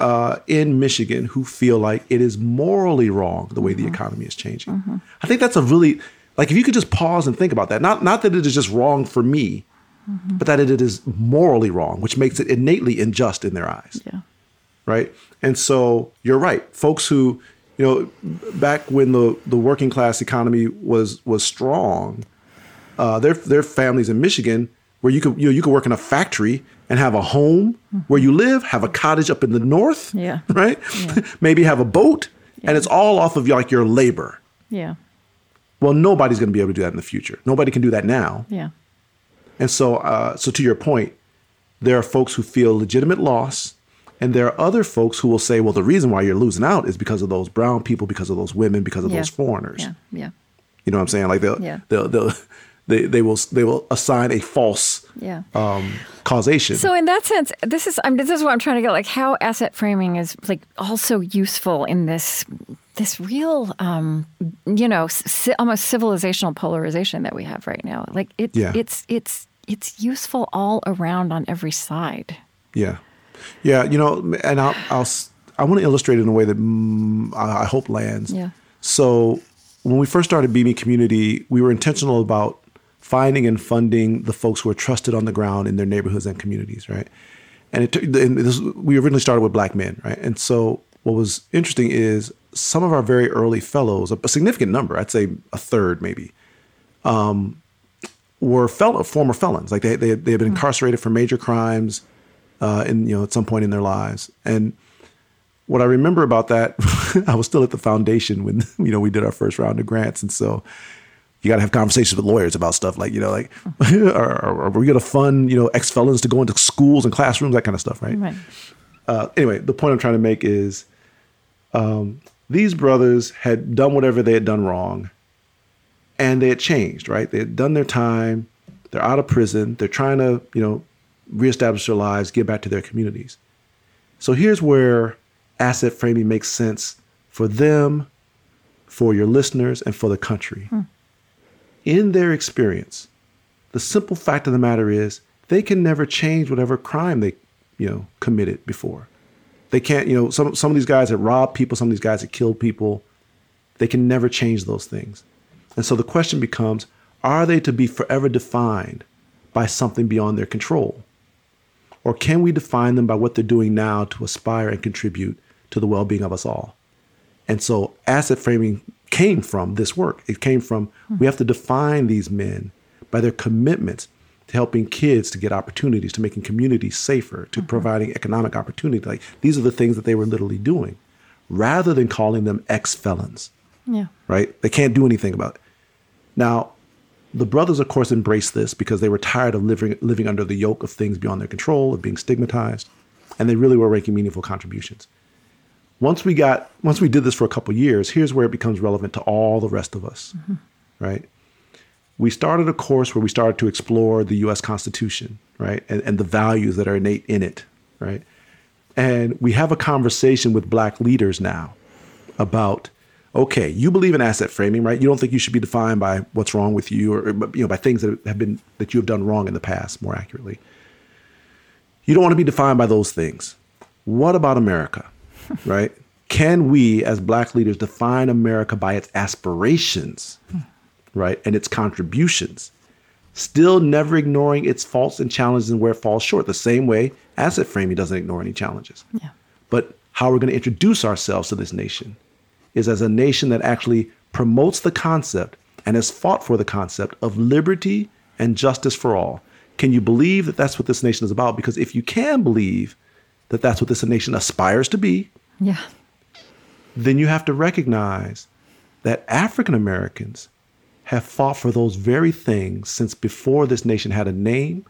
uh, in Michigan who feel like it is morally wrong the way Mm-hmm. the economy is changing. I think that's a really like if you could just pause and think about that. Not not that it is just wrong for me, Mm-hmm. but that it is morally wrong, which makes it innately unjust in their eyes yeah. right? And so you're right. Folks who, you know, back when the, the working class economy was was strong, uh, their their families in Michigan where you could you know you could work in a factory and have a home where you live, have a cottage up in the north, Mm-hmm. Yeah. [LAUGHS] right? [LAUGHS] Maybe have a boat, and it's all off of like your labor. Yeah. Well, nobody's going to be able to do that in the future. Nobody can do that now. Yeah. And so, uh, so to your point, there are folks who feel legitimate loss, and there are other folks who will say, "Well, the reason why you're losing out is because of those brown people, because of those women, because of Yeah. those foreigners." Yeah. Yeah. You know what I'm saying? Like they'll, Yeah. they'll, they'll, they, they will, they will assign a false Yeah. um, causation. So in that sense, this is I'm, this is what I'm trying to get like how asset framing is like also useful in this this real um, you know ci- almost civilizational polarization that we have right now. Like it Yeah. it's it's it's useful all around on every side. Yeah, yeah. You know, and I'll, I'll s- I want to illustrate it in a way that mm, I, hope lands. Yeah. So when we first started BMe Community, we were intentional about finding and funding the folks who are trusted on the ground in their neighborhoods and communities, right? And it took, and this, we originally started with black men, right? And so what was interesting is some of our very early fellows, a, significant number, I'd say a third maybe, were fellow, former felons. Like they, they, they had been incarcerated for major crimes uh, in, you know, at some point in their lives. And what I remember about that, [LAUGHS] I was still at the foundation when, [LAUGHS] you know, we did our first round of grants. And so you got to have conversations with lawyers about stuff like, you know, like, [LAUGHS] are, are, we going to fund, you know, ex-felons to go into schools and classrooms, that kind of stuff, right? Right. uh, anyway, the point I'm trying to make is um, these brothers had done whatever they had done wrong and they had changed, right? They had done their time. They're out of prison. They're trying to, you know, reestablish their lives, get back to their communities. So here's where asset framing makes sense for them, for your listeners, and for the country. Hmm. In their experience, the simple fact of the matter is they can never change whatever crime they, you know, committed before. They can't, you know, some some of these guys had robbed people, some of these guys had killed people. They can never change those things. And so the question becomes, are they to be forever defined by something beyond their control? Or can we define them by what they're doing now to aspire and contribute to the well-being of us all? And so asset framing came from this work. It came from we have to define these men by their commitments to helping kids to get opportunities, to making communities safer, to mm-hmm. providing economic opportunity. Like these are the things that they were literally doing, rather than calling them ex-felons, Yeah. right? They can't do anything about it. Now, the brothers, of course, embraced this because they were tired of living living under the yoke of things beyond their control, of being stigmatized, and they really were making meaningful contributions. Once we got once we did this for a couple years here's where it becomes relevant to all the rest of us mm-hmm. right? We started a course where we started to explore the us constitution right and, and the values that are innate in it right? And we have a conversation with black leaders now about okay you believe in asset framing right you don't think you should be defined by what's wrong with you or you know by things that have been that you have done wrong in the past more accurately you don't want to be defined by those things what about america [LAUGHS] right? Can we, as Black leaders, define America by its aspirations, right, and its contributions, still never ignoring its faults and challenges and where it falls short? The same way asset framing doesn't ignore any challenges. Yeah. But how are we're going to introduce ourselves to this nation is as a nation that actually promotes the concept and has fought for the concept of liberty and justice for all. Can you believe that that's what this nation is about? Because if you can believe that that's what this nation aspires to be, Yeah. then you have to recognize that African Americans have fought for those very things since before this nation had a name.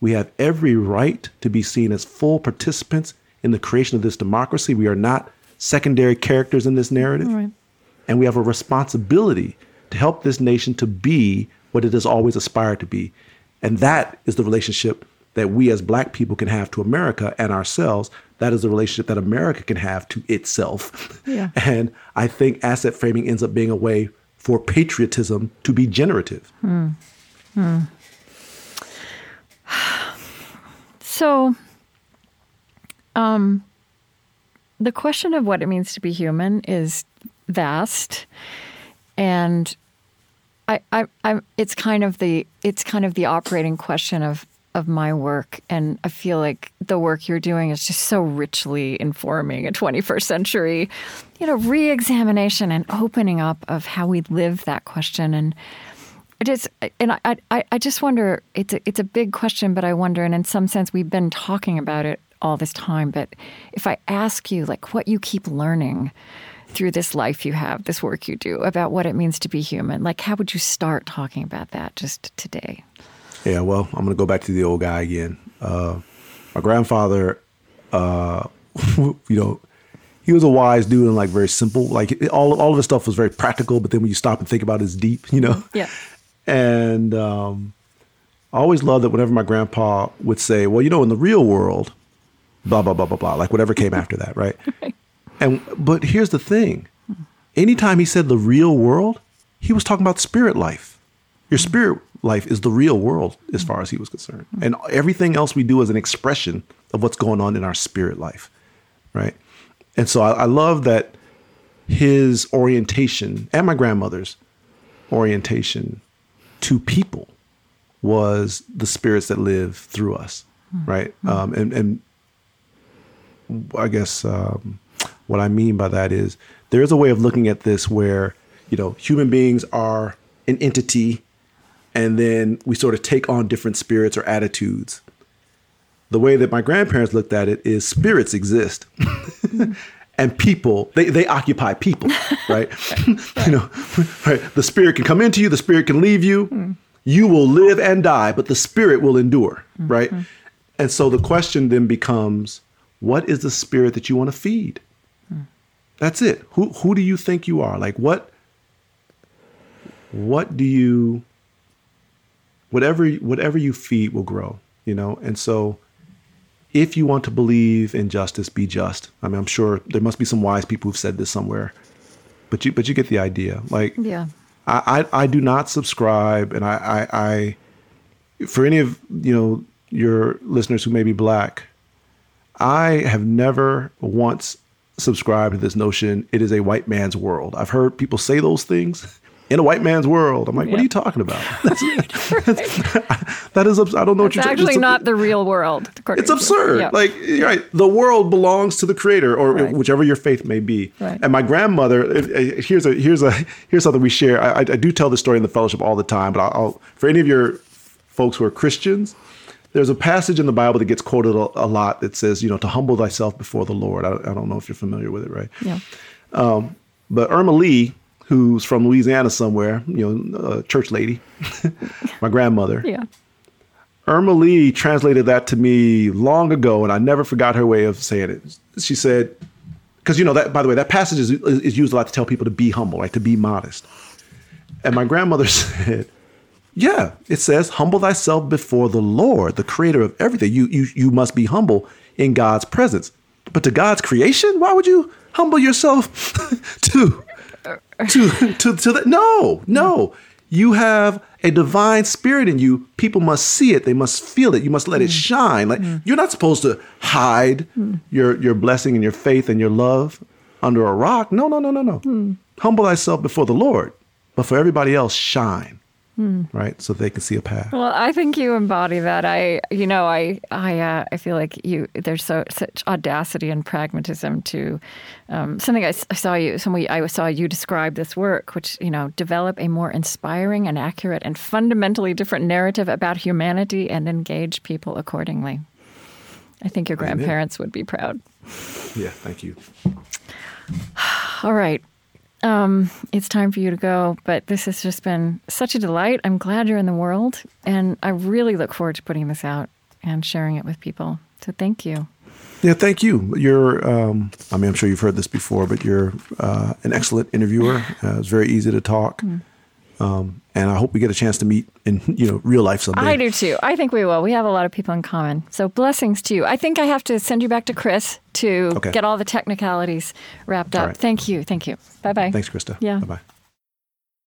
We have every right to be seen as full participants in the creation of this democracy. We are not secondary characters in this narrative. Right. And we have a responsibility to help this nation to be what it has always aspired to be. And that is the relationship that we as black people can have to America and ourselves. That is the relationship that America can have to itself. Yeah. [LAUGHS] And I think asset framing ends up being a way for patriotism to be generative. [SIGHS] So, um, the question of what it means to be human is vast, and I, I, I, it's kind of the it's kind of the operating question of of my work, and I feel like the work you're doing is just so richly informing a 21st century, you know, re-examination and opening up of how we live that question and. It is, and I, I, I just wonder. It's a, it's a big question, but I wonder, and in some sense, we've been talking about it all this time. But if I ask you, like, what you keep learning through this life you have, this work you do, about what it means to be human, like, how would you start talking about that just today? Yeah, well, I'm going to go back to the old guy again. Uh, my grandfather, uh, [LAUGHS] you know, he was a wise dude and like very simple. Like all all of his stuff was very practical, but then when you stop and think about it, it's deep. [LAUGHS] You know. Yeah. And um, I always loved that whenever my grandpa would say, "Well, you know, in the real world, blah blah blah blah blah," like whatever came after that, [LAUGHS] right? And but here's the thing: anytime he said the real world, he was talking about spirit life. Your spirit life is the real world as far as he was concerned, and everything else we do is an expression of what's going on in our spirit life, right? And so I, I love that his orientation and my grandmother's orientation to people was the spirits that live through us, right? Um, and and I guess um, what I mean by that is there is a way of looking at this where you know human beings are an entity, and then we sort of take on different spirits or attitudes. The way that my grandparents looked at it is spirits exist. [LAUGHS] and people they, they occupy people [LAUGHS] right, [LAUGHS] you know right? The spirit can come into you the spirit can leave you. You will live and die but the spirit will endure right? And so the question then becomes what is the spirit that you want to feed that's it who who do you think you are like what what do you whatever whatever you feed will grow you know and so if you want to believe in justice, be just. I mean, I'm sure there must be some wise people who've said this somewhere, but you but you get the idea. Like, Yeah. I I, I do not subscribe, and I, I I for any of you know your listeners who may be black, I have never once subscribed to this notion. It is a white man's world. I've heard people say those things. [LAUGHS] In a white man's world, I'm like, what are you talking about? [LAUGHS] That's, [LAUGHS] that is, I don't know what you're talking actually not the real world. it's absurd. Yeah. Like, you're right, the world belongs to the creator, or Right. whichever your faith may be. Right. And my grandmother, it- eh, here's a here's a here's something we share. I, I I do tell this story in the fellowship all the time, but I'll, I'll for any of your folks who are Christians, there's a passage in the Bible that gets quoted a, a lot that says, you know, to humble thyself before the Lord. I, I don't know if you're familiar with it, right? yeah. Um, but Irma Lee, who's from Louisiana somewhere, you know, a church lady, [LAUGHS] my grandmother. Yeah. Irma Lee translated that to me long ago, and I never forgot her way of saying it. She said, because you know that by the way, that passage is, is used a lot to tell people to be humble, right? To be modest. And my grandmother [LAUGHS] said, Yeah, it says, humble thyself before the Lord, the creator of everything. You you you must be humble in God's presence. But to God's creation, why would you humble yourself [LAUGHS] to to to to that? No, no. You have a divine spirit in you. People must see it. They must feel it. You must let it mm. shine. Like mm. you're not supposed to hide mm. your your blessing and your faith and your love under a rock. No, no, no, no, no. Humble thyself before the Lord, but for everybody else, shine. Right? So they can see a path. Well, I think you embody that. I, you know, I, I, uh, I feel like you. There's so such audacity and pragmatism to um, something I, I saw you. Some I saw you describe this work, which you know, develop a more inspiring and accurate and fundamentally different narrative about humanity and engage people accordingly. I think your grandparents would be proud. Yeah, thank you. [SIGHS] All right. Um, it's time for you to go, but this has just been such a delight. I'm glad you're in the world, and I really look forward to putting this out and sharing it with people. So thank you. Yeah, thank you. You're, um, I mean, I'm sure you've heard this before, but you're uh, an excellent interviewer. Uh, it's very easy to talk. Mm. Um, and I hope we get a chance to meet in you know real life someday. I do too. I think we will. We have a lot of people in common. So blessings to you. I think I have to send you back to Chris to okay. get all the technicalities wrapped up. Right. Thank you. Thank you. Bye bye. Thanks, Krista. Yeah. Bye bye.